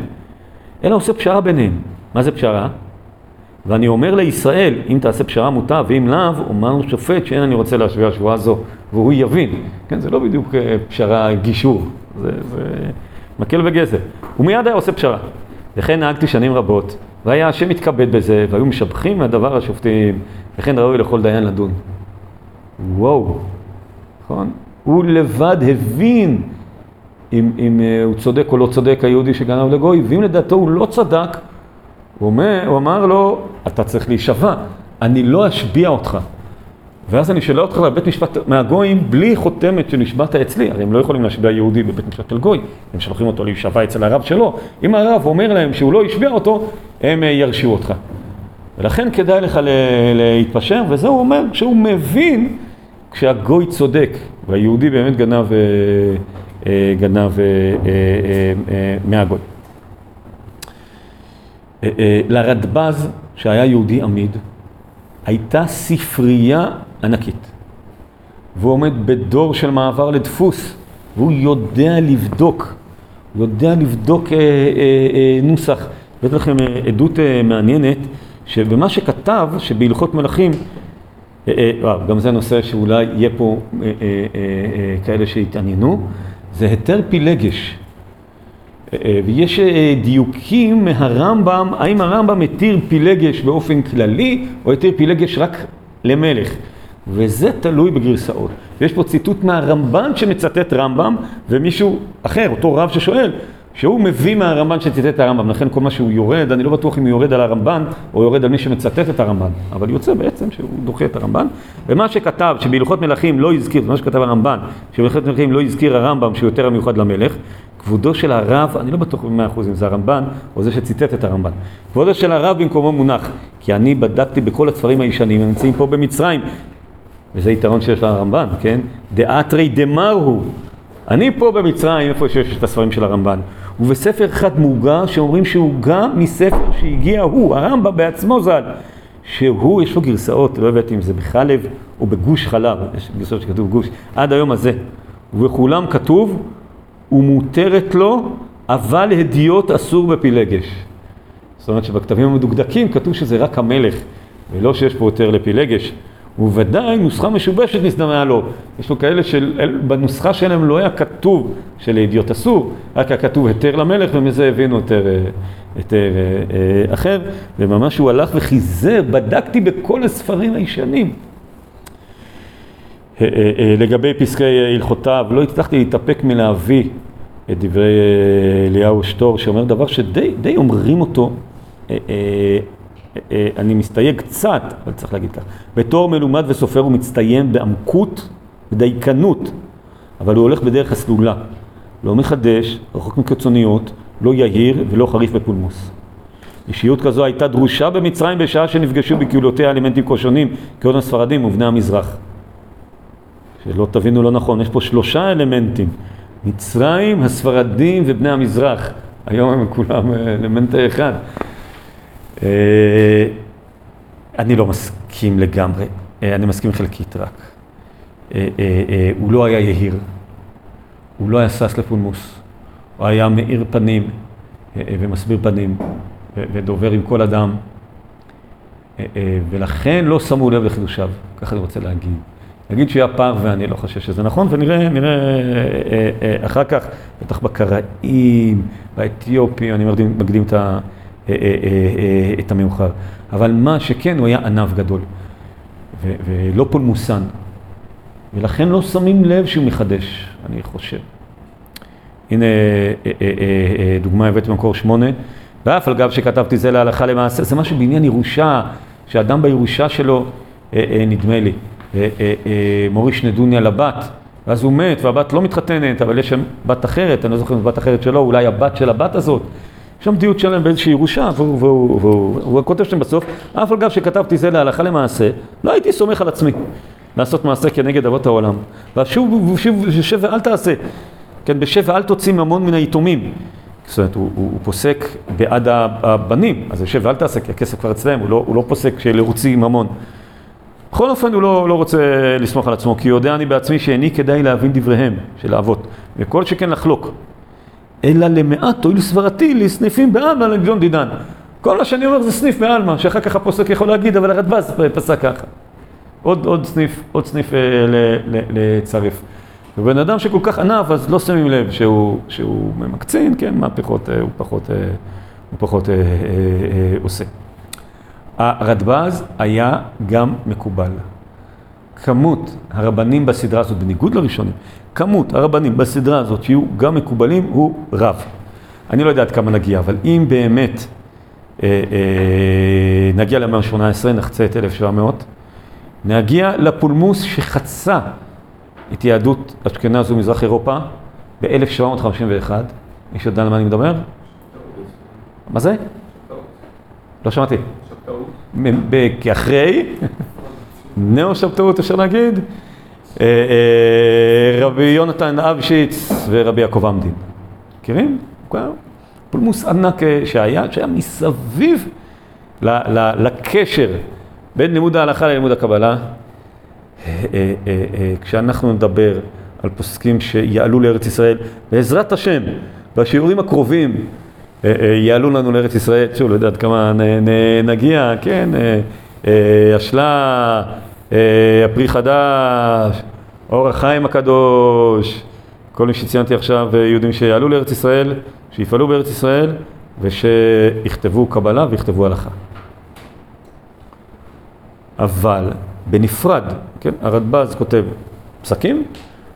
אלא עושה פשרה ביניהם. מה זה פשרה? ואני אומר לישראל, אם תעשה פשרה מוטב, ואם לאו, אומר שופט שאין אני רוצה להשביע שבועה זו, והוא יבין. כן, זה לא בדיוק אה, פשרה גישור, זה, זה מקל וגזר. הוא מיד היה עושה פשרה. לכן נהגתי שנים רבות, והיה השם מתכבד בזה, והיו משבחים מהדבר השופטים, וכן ראוי לכל דיין לדון. וואו, נכון? הוא לבד הבין אם, אם uh, הוא צודק או לא צודק היהודי שגנב לגוי, ואם לדעתו הוא לא צדק, הוא, אומר, הוא אמר לו, אתה צריך להישבע, אני לא אשביע אותך. ואז אני שואל אותך לבית משפט מהגויים בלי חותמת שנשבעת אצלי, הרי הם לא יכולים להשביע יהודי בבית משפט של גוי, הם שולחים אותו להישבע אצל הרב שלו, אם הרב אומר להם שהוא לא השביע אותו, הם אה, ירשיעו אותך. ולכן כדאי לך להתפשר, וזה הוא אומר כשהוא מבין כשהגוי צודק, והיהודי באמת גנב, אה, אה, גנב מהגוי. לרדב"ז, שהיה יהודי עמיד, הייתה ספרייה ענקית. והוא עומד בדור של מעבר לדפוס, והוא יודע לבדוק, הוא יודע לבדוק אה, אה, אה, נוסח. הבאתי לכם אה, עדות אה, מעניינת, שבמה שכתב, שבהלכות מלכים, אה, אה, אה, גם זה נושא שאולי יהיה פה אה, אה, אה, אה, כאלה שיתעניינו, זה היתר פילגש. אה, אה, ויש אה, דיוקים מהרמב"ם, האם הרמב"ם מתיר פילגש באופן כללי, או התיר פילגש רק למלך. וזה תלוי בגרסאות. יש פה ציטוט מהרמב"ן שמצטט רמב"ם, ומישהו אחר, אותו רב ששואל, שהוא מביא מהרמב"ן שציטט את הרמב"ם, לכן כל מה שהוא יורד, אני לא בטוח אם הוא יורד על הרמב"ן או יורד על מי שמצטט את הרמב"ן, אבל יוצא בעצם שהוא דוחה את הרמב"ן. ומה שכתב, שבהלכות מלכים לא הזכיר, מה שכתב הרמב"ן, שבהלכות מלכים לא הזכיר הרמב"ם שהוא יותר המיוחד למלך, כבודו של הרב, אני לא בטוח במאה אחוז אם זה הרמב"ן או זה שציטט את הרמב"ן, כבודו של הרב במקומו מונח, כי אני בדקתי בכל הספרים הישנים, הם נמצאים פה במצרים, וזה יתרון שיש לרמב"ן, כן? דאתרי דמרו. אני פה במצרים, איפה שיש את הספרים של הרמב"ן. ובספר אחד מוגש שאומרים שהוא גם מספר שהגיע הוא, הרמב"ם בעצמו ז"ל. שהוא, יש לו גרסאות, לא הבאתי אם זה בחלב או בגוש חלב, יש גרסאות שכתוב גוש, עד היום הזה. ובכולם כתוב, ומותרת לו, אבל הדיוט אסור בפילגש. זאת אומרת שבכתבים המדוקדקים כתוב שזה רק המלך, ולא שיש פה יותר לפילגש. וודאי נוסחה משובשת נזדמנה לו. יש לו כאלה שבנוסחה שלהם לא היה כתוב שלידיעות אסור, רק היה כתוב היתר למלך ומזה הבינו היתר, היתר אה, אה, אחר, וממש הוא הלך וחיזר, בדקתי בכל הספרים הישנים. אה, לגבי פסקי הלכותיו, לא הצלחתי להתאפק מלהביא את דברי אליהו שטור, שאומר דבר שדי אומרים אותו אה, אני מסתייג קצת, אבל צריך להגיד כך, בתור מלומד וסופר הוא מצטיין בעמקות ודייקנות, אבל הוא הולך בדרך הסלולה, לא מחדש, רחוק מקיצוניות, לא יהיר ולא חריף בפולמוס. אישיות כזו הייתה דרושה במצרים בשעה שנפגשו בקהילותיה אלמנטים כה שונים, כהון הספרדים ובני המזרח. שלא תבינו לא נכון, יש פה שלושה אלמנטים, מצרים, הספרדים ובני המזרח. היום הם כולם אלמנט אחד. אה, אני לא מסכים לגמרי, אה, אני מסכים חלקית רק. אה, הוא לא היה יהיר, הוא לא היה שש לפולמוס, הוא היה מאיר פנים, ומסביר פנים ודובר עם כל אדם, ולכן לא שמו לב לחידושיו, ככה אני רוצה להגיד. נגיד שהיה פער ואני לא חושב שזה נכון, ונראה נראה, אחר כך, בטח בקראים, באתיופים, אני מקדים את, את המאוחר. אבל מה שכן, הוא היה ענב גדול, ולא פולמוסן, ולכן לא שמים לב שהוא מחדש, אני חושב. הנה דוגמה הבאתי במקור שמונה, ואף על גב שכתבתי זה להלכה למעשה, זה משהו בעניין ירושה, שאדם בירושה שלו, נדמה לי, מוריש נדוניה לבת, ואז הוא מת והבת לא מתחתנת, אבל יש שם בת אחרת, אני לא זוכר אם בת אחרת שלו, אולי הבת של הבת הזאת. שם דיוק שלם באיזושהי ירושה, והוא כותב שם בסוף, אף על גב שכתבתי זה להלכה למעשה, לא הייתי סומך על עצמי לעשות מעשה כנגד אבות העולם. ושוב, שב ואל תעשה, כן, בשב ואל תוציא ממון מן היתומים. זאת אומרת, הוא, הוא, הוא פוסק בעד הבנים, אז יושב ואל תעשה, כי הכסף כבר אצלם, הוא לא, הוא לא פוסק שלהוציא ממון. בכל אופן הוא לא, לא רוצה לסמוך על עצמו, כי יודע אני בעצמי שאיני כדאי להבין דבריהם של האבות, וכל שכן לחלוק. אלא למעט תועיל סברתי לסניפים בעלמא לג'ון דידן. כל מה שאני אומר זה סניף בעלמא, שאחר כך הפוסק יכול להגיד, אבל הרדב"ז פסק ככה. עוד, עוד סניף, עוד סניף אה, לצרף. ובן אדם שכל כך ענף, אז לא שמים לב שהוא, שהוא ממקצין, כן, מהפכות אה, הוא פחות, אה, הוא פחות אה, אה, אה, עושה. הרדב"ז היה גם מקובל. כמות הרבנים בסדרה הזאת, בניגוד לראשונים, כמות הרבנים בסדרה הזאת שיהיו גם מקובלים הוא רב. אני לא יודע עד כמה נגיע, אבל אם באמת אה, אה, נגיע למאה ה-18, נחצה את 1700, נגיע לפולמוס שחצה את יהדות אשכנז ומזרח אירופה ב-1751. מישהו יודע על מה אני מדבר? מה זה? לא שמעתי. אחרי, נאו שבתאות אפשר להגיד, רבי יונתן אבשיץ ורבי יעקב עמדין. מכירים? פולמוס ענק אה, שהיה, שהיה מסביב לקשר בין לימוד ההלכה ללימוד הקבלה. כשאנחנו נדבר על פוסקים שיעלו לארץ ישראל, בעזרת השם, בשיעורים הקרובים יעלו לנו לארץ ישראל, שוב, לא יודע עד כמה נגיע, כן, השלה, הפרי חדש, אור החיים הקדוש, כל מי שציינתי עכשיו, יהודים שיעלו לארץ ישראל, שיפעלו בארץ ישראל ושיכתבו קבלה ויכתבו הלכה. אבל בנפרד, כן, הרדב"ז כותב פסקים,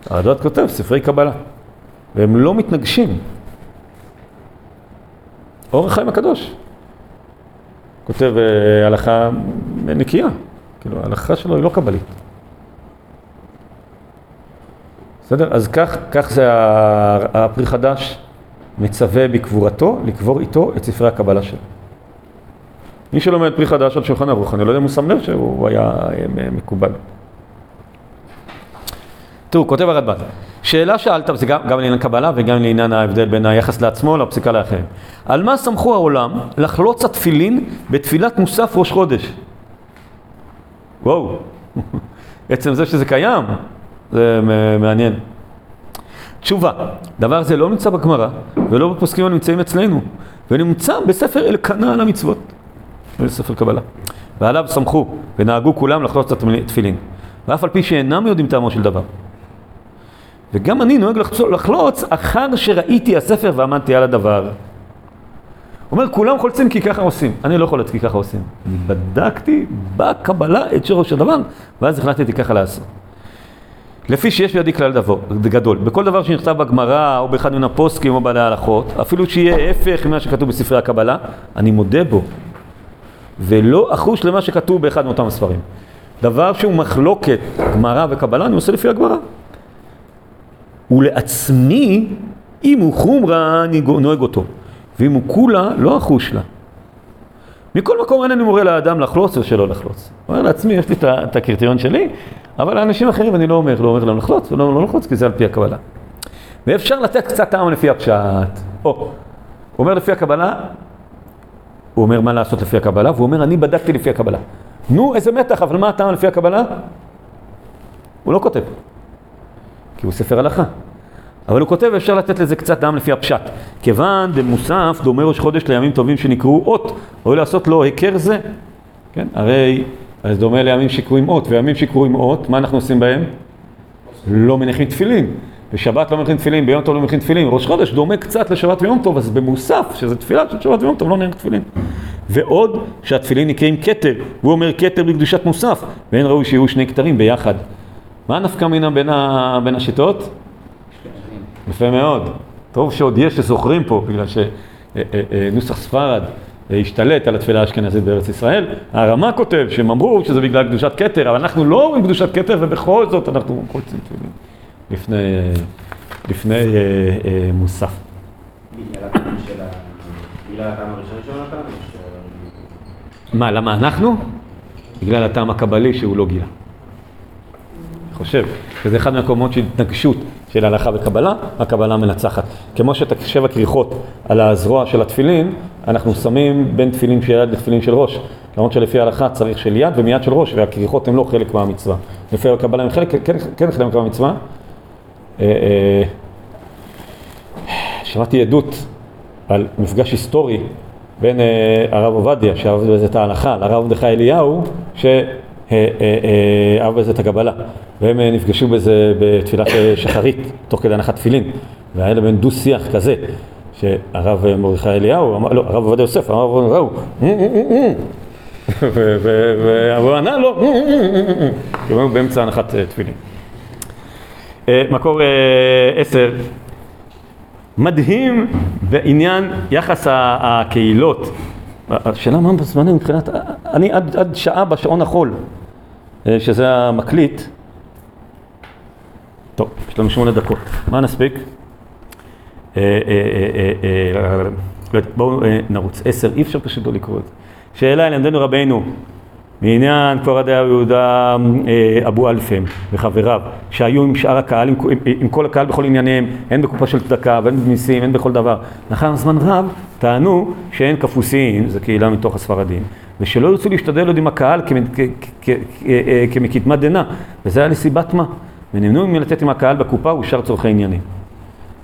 הרדב"ז כותב ספרי קבלה, והם לא מתנגשים. אור החיים הקדוש כותב אה, הלכה נקייה, כאילו ההלכה שלו היא לא קבלית. בסדר? אז כך, כך זה הפרי חדש מצווה בקבורתו, לקבור איתו את ספרי הקבלה שלו. מי שלומד פרי חדש על שולחן ערוך, אני לא יודע אם הוא שם לב שהוא היה אה, מקובל. תראו, כותב הרדב"ז, שאלה שאלת, וזה גם, גם לעניין קבלה וגם לעניין ההבדל בין היחס לעצמו לפסיקה לאחרים. על מה סמכו העולם לחלוץ התפילין בתפילת מוסף ראש חודש? וואו, עצם זה שזה קיים, זה מעניין. תשובה, דבר זה לא נמצא בגמרא ולא בפוסקים הנמצאים אצלנו, ונמצא בספר אלקנה על המצוות, בספר קבלה. ועליו סמכו ונהגו כולם לחלוץ את התפילין, ואף על פי שאינם יודעים טעמו של דבר. וגם אני נוהג לחלוץ אחר שראיתי הספר ועמדתי על הדבר. אומר, כולם חולצים כי ככה עושים. אני לא חולץ כי ככה עושים. בדקתי בקבלה את שורש הדבר, ואז החלטתי ככה לעשות. לפי שיש בידי כלל דבר, גדול. בכל דבר שנכתב בגמרא, או באחד מן הפוסקים, או בעלי ההלכות, אפילו שיהיה הפך ממה שכתוב בספרי הקבלה, אני מודה בו. ולא אחוש למה שכתוב באחד מאותם הספרים. דבר שהוא מחלוקת, גמרא וקבלה, אני עושה לפי הגמרא. ולעצמי, אם הוא חומרה, אני נוהג אותו. ואם הוא כולה, לא אחוש לה. מכל מקום אין אני מורה לאדם לחלוץ או שלא לחלוץ. הוא אומר לעצמי, יש לי את הקריטריון שלי, אבל לאנשים אחרים אני לא אומר, לא אומר להם לחלוץ ולא לא לחלוץ, כי זה על פי הקבלה. ואפשר לתת קצת טעם לפי הפשט. או, הוא אומר לפי הקבלה, הוא אומר מה לעשות לפי הקבלה, והוא אומר אני בדקתי לפי הקבלה. נו, איזה מתח, אבל מה הטעם לפי הקבלה? הוא לא כותב. כי הוא ספר הלכה. אבל הוא כותב, אפשר לתת לזה קצת דם לפי הפשט. כיוון דמוסף דומה ראש חודש לימים טובים שנקראו אות, או לעשות לו היכר זה. כן, הרי זה דומה לימים שקרויים אות, וימים שקרויים אות, מה אנחנו עושים בהם? לא מניחים תפילין. בשבת לא מניחים תפילין, ביום טוב לא מניחים תפילין. ראש חודש דומה קצת לשבת ויום טוב, אז במוסף, שזה תפילה של שבת ויום טוב, לא נניח תפילין. ועוד שהתפילין נקראים כתר, והוא אומר כתר בקדושת מוסף, ואין ראוי שיהיו שני כתרים ביחד. מה נפקא מינה בין, ה... בין השיטות? יפה מאוד. טוב שעוד יש שזוכרים פה, בגלל שנוסח ספרד השתלט על התפילה האשכנזית בארץ ישראל. הרמ"א כותב שהם אמרו שזה בגלל קדושת כתר, אבל אנחנו לא אומרים קדושת כתר, ובכל זאת אנחנו קולצים תפילין לפני, לפני אה, אה, מוסף. מה, למה אנחנו? בגלל הטעם הקבלי שהוא לא גילה. אני חושב, וזה אחד מהמקומות של התנגשות של הלכה וקבלה, הקבלה מנצחת. כמו שאת שבע כריכות על הזרוע של התפילין, אנחנו שמים בין תפילין של יד לתפילין של ראש. למרות שלפי ההלכה צריך של יד ומיד של ראש, והכריכות הן לא חלק מהמצווה. לפי הקבלה הן חלק, כן, כן חלק מהמצווה. אה, אה, שמעתי עדות על מפגש היסטורי בין אה, הרב עובדיה, שאהב בזה את ההלכה, לרב מרדכי אליהו, שאהב בזה את הקבלה. והם נפגשו בזה בתפילת שחרית, תוך כדי הנחת תפילין. והיה להם דו שיח כזה, שהרב מרדכי אליהו, לא, הרב עובדיה יוסף, אמר לו, והוא ענה לו, כי הוא באמצע הנחת תפילין. מקור עשר, מדהים בעניין יחס הקהילות. השאלה מה בזמנים מבחינת, אני עד, עד שעה בשעון החול, שזה המקליט, טוב, יש לנו שמונה דקות, מה נספיק? בואו נרוץ, עשר, אי אפשר פשוט לא לקרוא את זה. שאלה ילמדנו רבנו מעניין כפר עדי יהודה אבו אלפם וחבריו שהיו עם שאר הקהל, עם, עם כל הקהל בכל ענייניהם, הן בקופה של צדקה והן במיסים, הן בכל דבר. לאחר זמן רב טענו שהן כפוסין, זו קהילה מתוך הספרדים, ושלא ירצו להשתדל עוד עם הקהל כמקדמת דנא, וזה היה לסיבת מה? ונמנעו מלתת עם הקהל בקופה ושאר צורכי עניינים.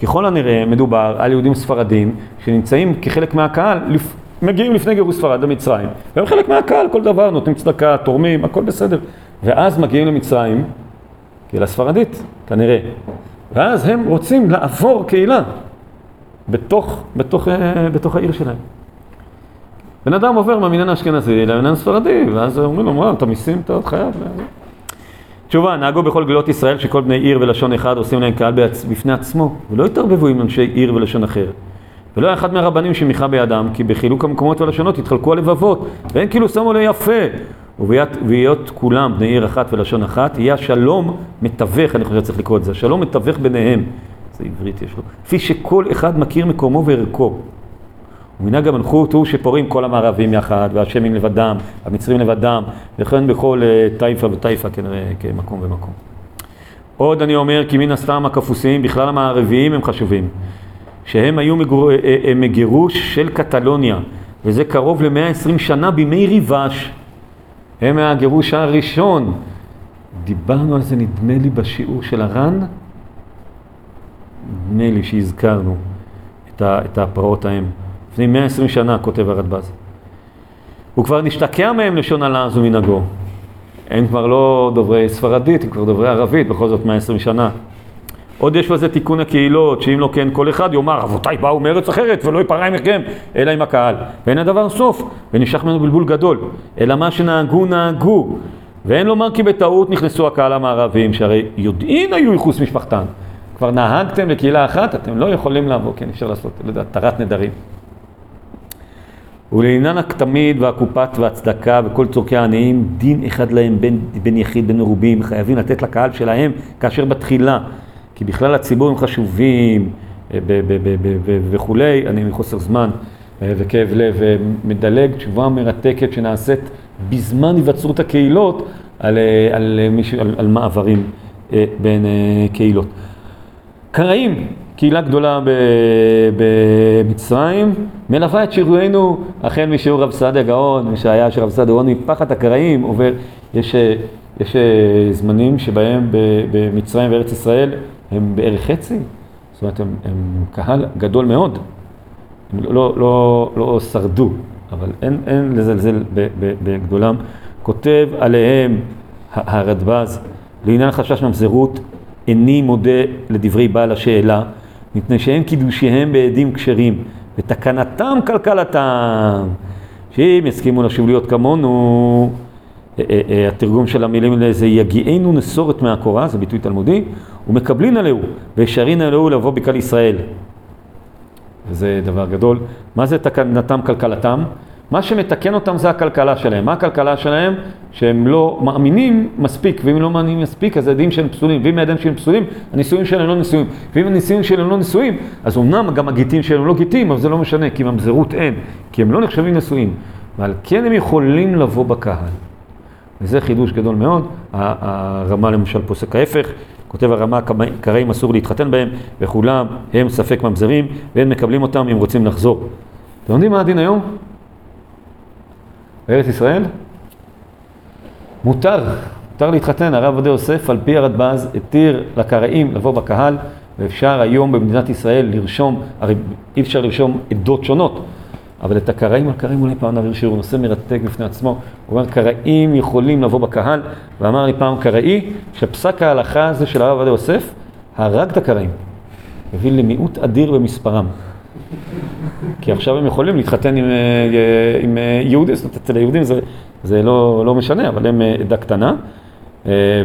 ככל הנראה מדובר על יהודים ספרדים שנמצאים כחלק מהקהל, מגיעים לפני גירוש ספרד למצרים, והם חלק מהקהל, כל דבר, נותנים צדקה, תורמים, הכל בסדר. ואז מגיעים למצרים, קהילה ספרדית, כנראה. ואז הם רוצים לעבור קהילה בתוך, בתוך, בתוך העיר שלהם. בן אדם עובר מהמניין האשכנזי למניין הספרדי, ואז אומרים לו, מה, אתה מיסים, אתה חייב. תשובה, נהגו בכל גלות ישראל שכל בני עיר ולשון אחד עושים להם קהל בפני עצמו, ולא התערבבו עם אנשי עיר ולשון אחר. ולא היה אחד מהרבנים שמיכה בידם, כי בחילוק המקומות והלשונות התחלקו הלבבות, ואין כאילו שמו ליפה. ובהיות כולם בני עיר אחת ולשון אחת, יהיה השלום מתווך, אני חושב שצריך לקרוא את זה, השלום מתווך ביניהם. זה עברית יש לו. כפי שכל אחד מכיר מקומו וערכו. ומנהג המלכות הוא שפורעים כל המערבים יחד, והשמים לבדם, המצרים לבדם, וכן בכל טייפה וטייפה כנראה כמקום ומקום. עוד אני אומר כי מן הסתם הכפוסים, בכלל המערביים הם חשובים. שהם היו מגור... מגירוש של קטלוניה, וזה קרוב ל-120 שנה בימי ריבש. הם מהגירוש הראשון. דיברנו על זה נדמה לי בשיעור של הר"ן, נדמה לי שהזכרנו את, ה... את הפרעות ההם. לפני 120 שנה, כותב הרדב"ז. הוא כבר נשתקע מהם לשון הלעז ומנהגו. הם כבר לא דוברי ספרדית, הם כבר דוברי ערבית, בכל זאת 120 שנה. עוד יש בזה תיקון הקהילות, שאם לא כן כל אחד יאמר, אבותיי באו מארץ אחרת ולא יפרע עמכם, אלא עם הקהל. ואין הדבר סוף, ונשך ממנו בלבול גדול. אלא מה שנהגו נהגו. ואין לומר כי בטעות נכנסו הקהל המערבים, שהרי יודעין היו ייחוס משפחתן. כבר נהגתם לקהילה אחת, אתם לא יכולים לעבור, כן, אפשר לעשות, לא יודע, תרת נדרים. ולעניין הכתמיד והקופת והצדקה וכל צורכי העניים, דין אחד להם בין, בין יחיד בין מרובים, חייבים לתת לקהל שלהם כאשר בתחילה, כי בכלל הציבור הם חשובים וכולי, אני מחוסר זמן וכאב לב מדלג, תשובה מרתקת שנעשית בזמן היווצרות הקהילות על, על, על, על מעברים בין קהילות. קראים, קהילה גדולה במצרים, מלווה את שירותנו החל משיעור רב סעדיה גאון, שהיה של רב סעדיה גאון מפחד הקראים, עובר, יש, יש זמנים שבהם במצרים וארץ ישראל הם בערך חצי, זאת אומרת, הם, הם קהל גדול מאוד. הם לא, לא, לא שרדו, אבל אין, אין לזלזל בגדולם. כותב עליהם הרדב"ז, לעניין חשש ממזרות, איני מודה לדברי בעל השאלה, מפני שהם קידושיהם בעדים כשרים, ותקנתם כלכלתם, שאם יסכימו לשוב להיות כמונו, אה, אה, אה, התרגום של המילים האלה זה יגיענו נסורת מהקורה, זה ביטוי תלמודי, ומקבלין עליהו, וישרין עליהו לבוא בקהל ישראל. וזה דבר גדול. מה זה תקנתם כלכלתם? מה שמתקן אותם זה הכלכלה שלהם. מה הכלכלה שלהם? שהם לא מאמינים מספיק, ואם לא מאמינים מספיק, אז הידעים שהם פסולים, ואם הידעים שהם פסולים, הנישואים שלהם לא נישואים. ואם הנישואים שלהם לא נישואים, אז אמנם גם הגיטים שלהם לא גיטים, אבל זה לא משנה, כי ממזרות אין, כי הם לא נחשבים נשואים. ועל כן הם יכולים לבוא בקהל. וזה חידוש גדול מאוד. הרמה למשל פוסק ההפך, כותב הרמה, קראים אסור להתחתן בהם, וכולם הם ספק ממזרים, והם מקבלים אותם אם רוצים לחזור. אתם יודעים מה הדין היום? בארץ ישראל? מותר, מותר להתחתן. הרב עובדיה יוסף, על פי הרדב"ז, התיר לקראים לבוא בקהל, ואפשר היום במדינת ישראל לרשום, הרי אי אפשר לרשום עדות שונות, אבל את הקראים על קראים אולי פעם נעביר שיעור, נושא מרתק בפני עצמו. הוא אומר, קראים יכולים לבוא בקהל, ואמר לי פעם קראי, שפסק ההלכה הזה של הרב עובדיה יוסף, הרג את הקראים. הביא למיעוט אדיר במספרם. כי עכשיו הם יכולים להתחתן עם, אה, עם אה, יהודים, זאת אומרת, אצל היהודים זה, זה לא, לא משנה, אבל הם אה, עדה קטנה.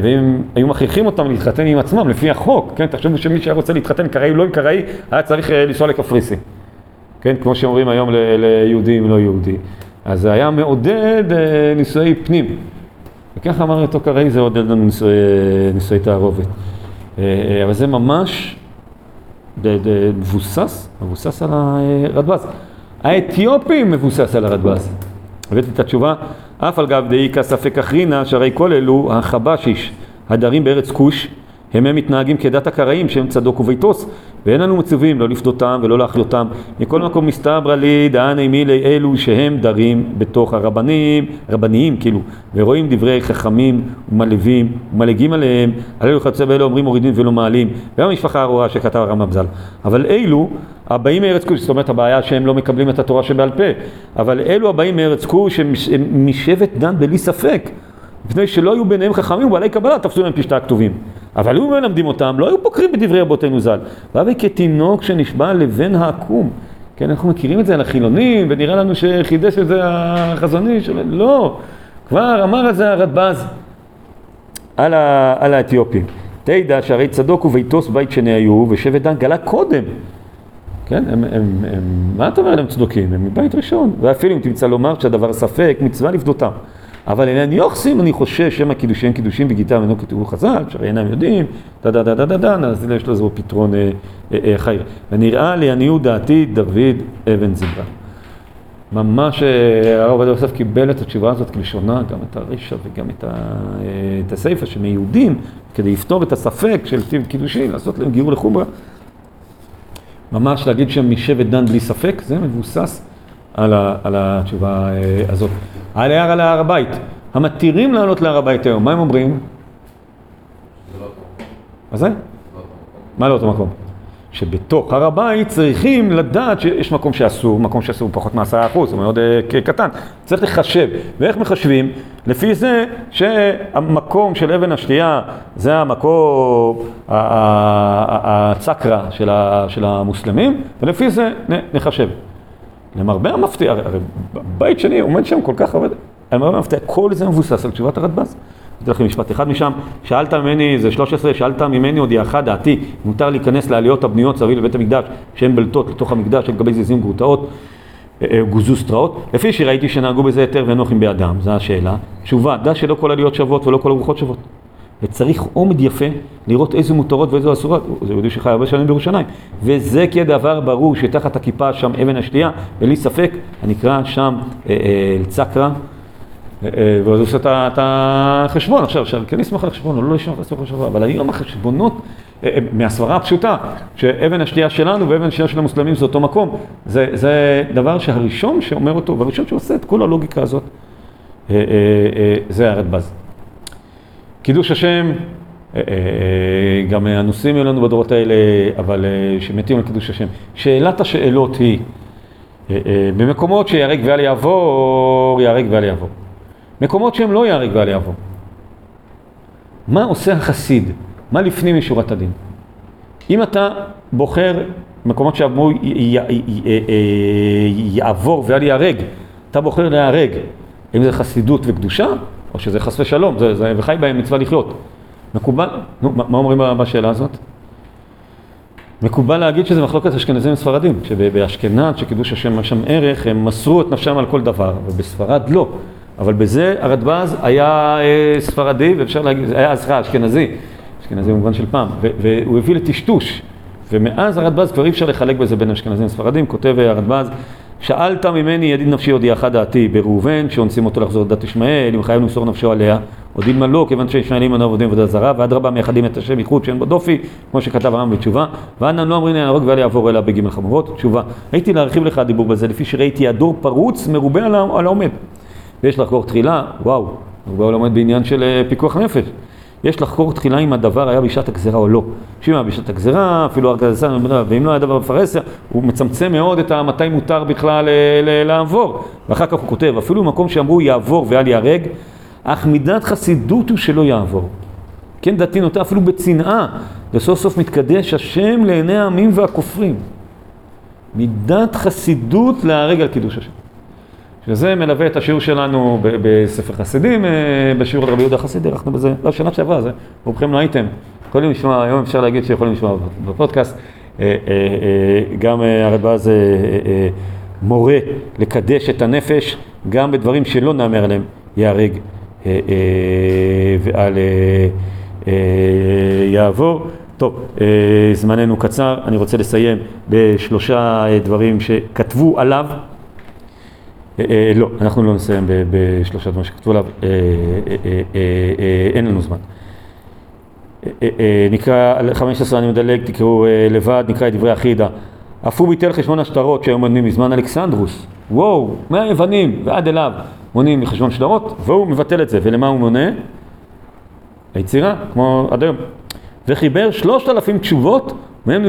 ואם היו מכריחים אותם להתחתן עם עצמם לפי החוק, כן, תחשבו שמי שהיה רוצה להתחתן קראי לא עם קראי, היה צריך לנסוע לקפריסין. כן, כמו שאומרים היום ליהודי אם לא יהודי. אז זה היה מעודד נישואי פנים. וככה אמר אותו קראי, זה עודד לנו נישואי, נישואי תערובת. אבל זה ממש מבוסס, מבוסס על הרדב"ז. האתיופים מבוסס על הרדב"ז. הבאתי את התשובה, אף על גב דאיכא ספק אחרינא, שהרי כל אלו החבשיש, הדרים בארץ כוש, הם הם מתנהגים כדת הקראים שהם צדוק וביתוס, ואין לנו מצווים לא לפדותם ולא להחיותם. מכל מקום מסתברא לי דהני מילי אלו שהם דרים בתוך הרבנים, רבניים כאילו, ורואים דברי חכמים ומלווים ומלגים עליהם, על אלו חצי באלה אומרים מורידים ולא מעלים, וגם המשפחה הרואה שכתב הרמב"ם ז"ל. אבל אלו הבאים מארץ כוש, זאת אומרת הבעיה שהם לא מקבלים את התורה שבעל פה, אבל אלו הבאים מארץ כוש הם משבט דן בלי ספק. מפני שלא היו ביניהם חכמים ובעלי קבלה, תפסו להם פשטה הכתובים. אבל היו מלמדים אותם, לא היו פוקרים בדברי רבותינו ז"ל. ואבי כתינוק שנשבע לבן העקום. כן, אנחנו מכירים את זה על החילונים, ונראה לנו שחידש את זה החזוני, של... לא, כבר אמר על זה הרדב"ז, על, ה... על האתיופים. תדע שהרי צדוק וביתוס בית שני היו, ושבט דן גלה קודם. כן, הם, הם, הם, מה אתה אומר הם צדוקים? הם מבית ראשון. ואפילו אם תמצא לומר שהדבר ספק, מצווה לפדותם. אבל לעניין יוחסין, אני חושש שמא קידושיהם קידושין וגיטם אינו כתיקון חז"ל, שהרי אינם יודעים, דה דה דה דה דה דה, אז יש לזה פתרון אה, אה, אה. ונראה לעניות דעתי דוד אבן זמרא. ממש אה, הרב עובדיה יוסף קיבל את התשובה הזאת כלשונה, גם את הרישא וגם את, ה, את הסיפא שמיהודים, כדי לפתור את הספק של טיב קידושין, לעשות להם גיור לחומרה. ממש להגיד שהם משבט דן בלי ספק, זה מבוסס על, ה, על התשובה אה, הזאת. העלייה על הר הבית. המתירים לעלות להר הבית היום, מה הם אומרים? מה זה? מה לא אותו מקום? שבתוך הר הבית צריכים לדעת שיש מקום שאסור, מקום שאסור פחות מעשרה אחוז, הוא מאוד uh, קטן. צריך לחשב. ואיך מחשבים? לפי זה שהמקום של אבן השתייה זה המקום, הצקרה של המוסלמים, ולפי זה נחשב. למרבה המפתיע, הרי בית שני עומד שם כל כך הרבה, למרבה המפתיע, כל זה מבוסס על תשובת הרדב"ז. אתן לכם משפט אחד משם, שאלת ממני, זה 13, שאלת ממני עוד יאחד דעתי, מותר להיכנס לעליות הבנויות סביב לבית המקדש, שהן בלטות לתוך המקדש, לגבי זיזים גרוטאות, אה, אה, גוזו סטראות, לפי שראיתי שנהגו בזה היתר ונוחים בידם, זו השאלה. תשובה, דע שלא כל עליות שוות ולא כל ארוחות שוות. וצריך עומד יפה לראות איזה מותרות ואיזה אסורות. זה יהודי שחי הרבה שנים בירושלים. וזה כדבר ברור שתחת הכיפה שם אבן השתייה, בלי ספק, הנקרא שם. אה, אה, אה, ואז הוא עושה את החשבון עכשיו, עכשיו כן לסמוך על החשבון או לא לסמוך על החשבון, אבל היום החשבונות מהסברה הפשוטה, שאבן השתייה שלנו ואבן השתייה של המוסלמים זה אותו מקום, זה, זה דבר שהראשון שאומר אותו, והראשון שעושה את כל הלוגיקה הזאת, זה הרדב"ז. קידוש השם, גם הנושאים היו בדורות האלה, אבל שמתים על קידוש השם. שאלת השאלות היא, במקומות שיהרג ואל יעבור, יהרג ואל יעבור. מקומות שהם לא יהרג ואל יעבור. מה עושה החסיד? מה לפנים משורת הדין? אם אתה בוחר מקומות שאמרו יעבור ואל ייהרג, אתה בוחר להיהרג, אם זה חסידות וקדושה, או שזה חס ושלום, זה, זה וחי בהם מצווה לחיות. מקובל, נו, מה אומרים בשאלה הזאת? מקובל להגיד שזה מחלוקת אשכנזים וספרדים, שבאשכנז, שקידוש השם שם ערך, הם מסרו את נפשם על כל דבר, ובספרד לא. אבל בזה הרדב"ז היה אה, ספרדי, ואפשר להגיד, היה סליחה, אשכנזי, אשכנזי במובן של פעם, והוא הביא לטשטוש. ומאז הרדב"ז כבר אי אפשר לחלק בזה בין אשכנזים וספרדים, כותב הרדב"ז, שאלת ממני ידיד נפשי הודיעך דעתי בראובן, שאונסים אותו לחזור לדת ישמעאל, אם חייב למסור נפשו עליה, או דילמה לא, כיוון שישמעאלים אנו עובדים עבודה זרה, ואדרבה מייחדים את השם ייחוד שאין בו דופי, כמו שכתב הרם בתשובה, ואנא לא אומרים להרוג ואל יעבור אלא בגימל חמורות, תשובה. הייתי להרחיב לך הדיבור בזה, לפי שראיתי הדור פרוץ מרובה על העומד. ויש לחקור תחילה, וואו, הוא לומד בעניין של אה, פיקוח נפש. יש לחקור תחילה אם הדבר היה בשעת הגזירה או לא. שאם היה בשעת הגזירה, אפילו ארגזסן, ואם לא היה דבר בפרהסיה, הוא מצמצם מאוד את מתי מותר בכלל אה, לעבור. ואחר כך הוא כותב, אפילו במקום שאמרו יעבור ואל ייהרג, אך מידת חסידות הוא שלא יעבור. כן, דתי נוטה אפילו בצנעה, וסוף סוף מתקדש השם לעיני העמים והכופרים. מידת חסידות להרג על קידוש השם. שזה מלווה את השיעור שלנו בספר חסידים, אה, בשיעור רבי יהודה חסיד, ערכנו בזה, לא, שנה שעברה, זה, רובכם לא הייתם. יכולים לשמוע, היום אפשר להגיד שיכולים לשמוע בפודקאסט. אה, אה, גם הרדב"ז מורה לקדש את הנפש, גם בדברים שלא נאמר עליהם, ייהרג ואל יעבור. טוב, זמננו קצר, אני רוצה לסיים בשלושה דברים שכתבו עליו. אה, אה, לא, אנחנו לא נסיים בשלושה דברים שכתבו עליו, אה, אין לנו זמן. נקרא, 15 אני מדלג, תקראו לבד, נקרא את דברי החידה. אף הוא ביטל חשבון השטרות שהיו מונים מזמן אלכסנדרוס. וואו, מהיוונים ועד אליו מונים מחשבון שטרות, והוא מבטל את זה. ולמה הוא מונה? היצירה, כמו עד היום. וחיבר שלושת אלפים תשובות מהם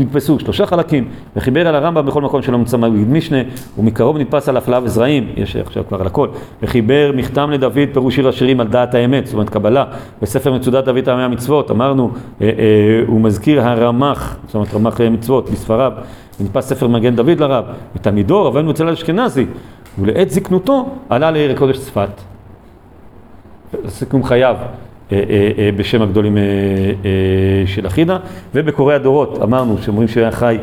נתפסו? שלושה חלקים, וחיבר על הרמב"ם בכל מקום שלא נמצא מגיד משנה, ומקרוב נתפס על אפליו וזרעים, יש עכשיו כבר על הכל, וחיבר מכתם לדוד פירוש שיר השירים על דעת האמת, זאת אומרת קבלה, בספר מצודת דוד טעמי המצוות, אמרנו, אה, אה, הוא מזכיר הרמ"ח, זאת אומרת רמ"ח מצוות בספריו, ונתפס ספר מגן דוד לרב, ותלמידו רבנו אצל אשכנזי, ולעת זקנותו עלה לעיר הקודש צפת. סיכום חייו. אה, אה, אה, בשם הגדולים של אחידה, ובקוראי הדורות אמרנו שאומרים שהוא היה חי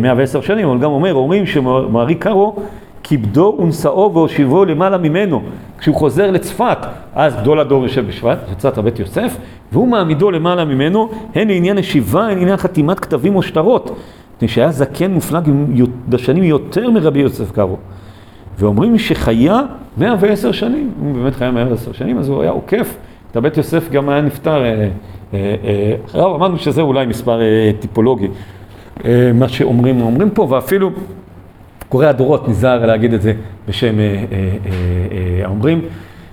110 שנים, אבל גם אומר, אומרים שמארי קארו כיבדו ונשאו והושיבו למעלה ממנו. כשהוא חוזר לצפת, אז גדול הדור יושב בשבט, יצאת בית יוסף, והוא מעמידו למעלה ממנו, הן לעניין ישיבה, הן לעניין חתימת כתבים או שטרות. מפני שהיה זקן מופלג בשנים יותר מרבי יוסף קארו. ואומרים שחיה 110 שנים, הוא באמת חיה 110 שנים, אז הוא היה עוקף את הבית יוסף, גם היה נפטר, אה, אה, אה, אמרנו שזה אולי מספר טיפולוגי, מה שאומרים, אומרים פה, ואפילו קורא הדורות נזהר להגיד את זה בשם האומרים.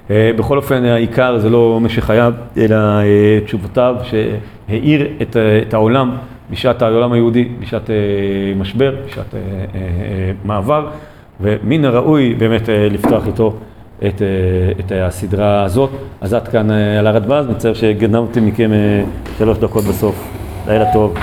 בכל אופן, העיקר זה לא משך חייו, אלא תשובותיו שהאיר את, את העולם בשעת העולם היהודי, בשעת משבר, בשעת מעבר. ומן הראוי באמת אה, לפתוח איתו את, אה, את הסדרה הזאת. אז עד כאן אה, על הרדב"ז, מצטער שגנבתי מכם שלוש דקות בסוף. לילה טוב.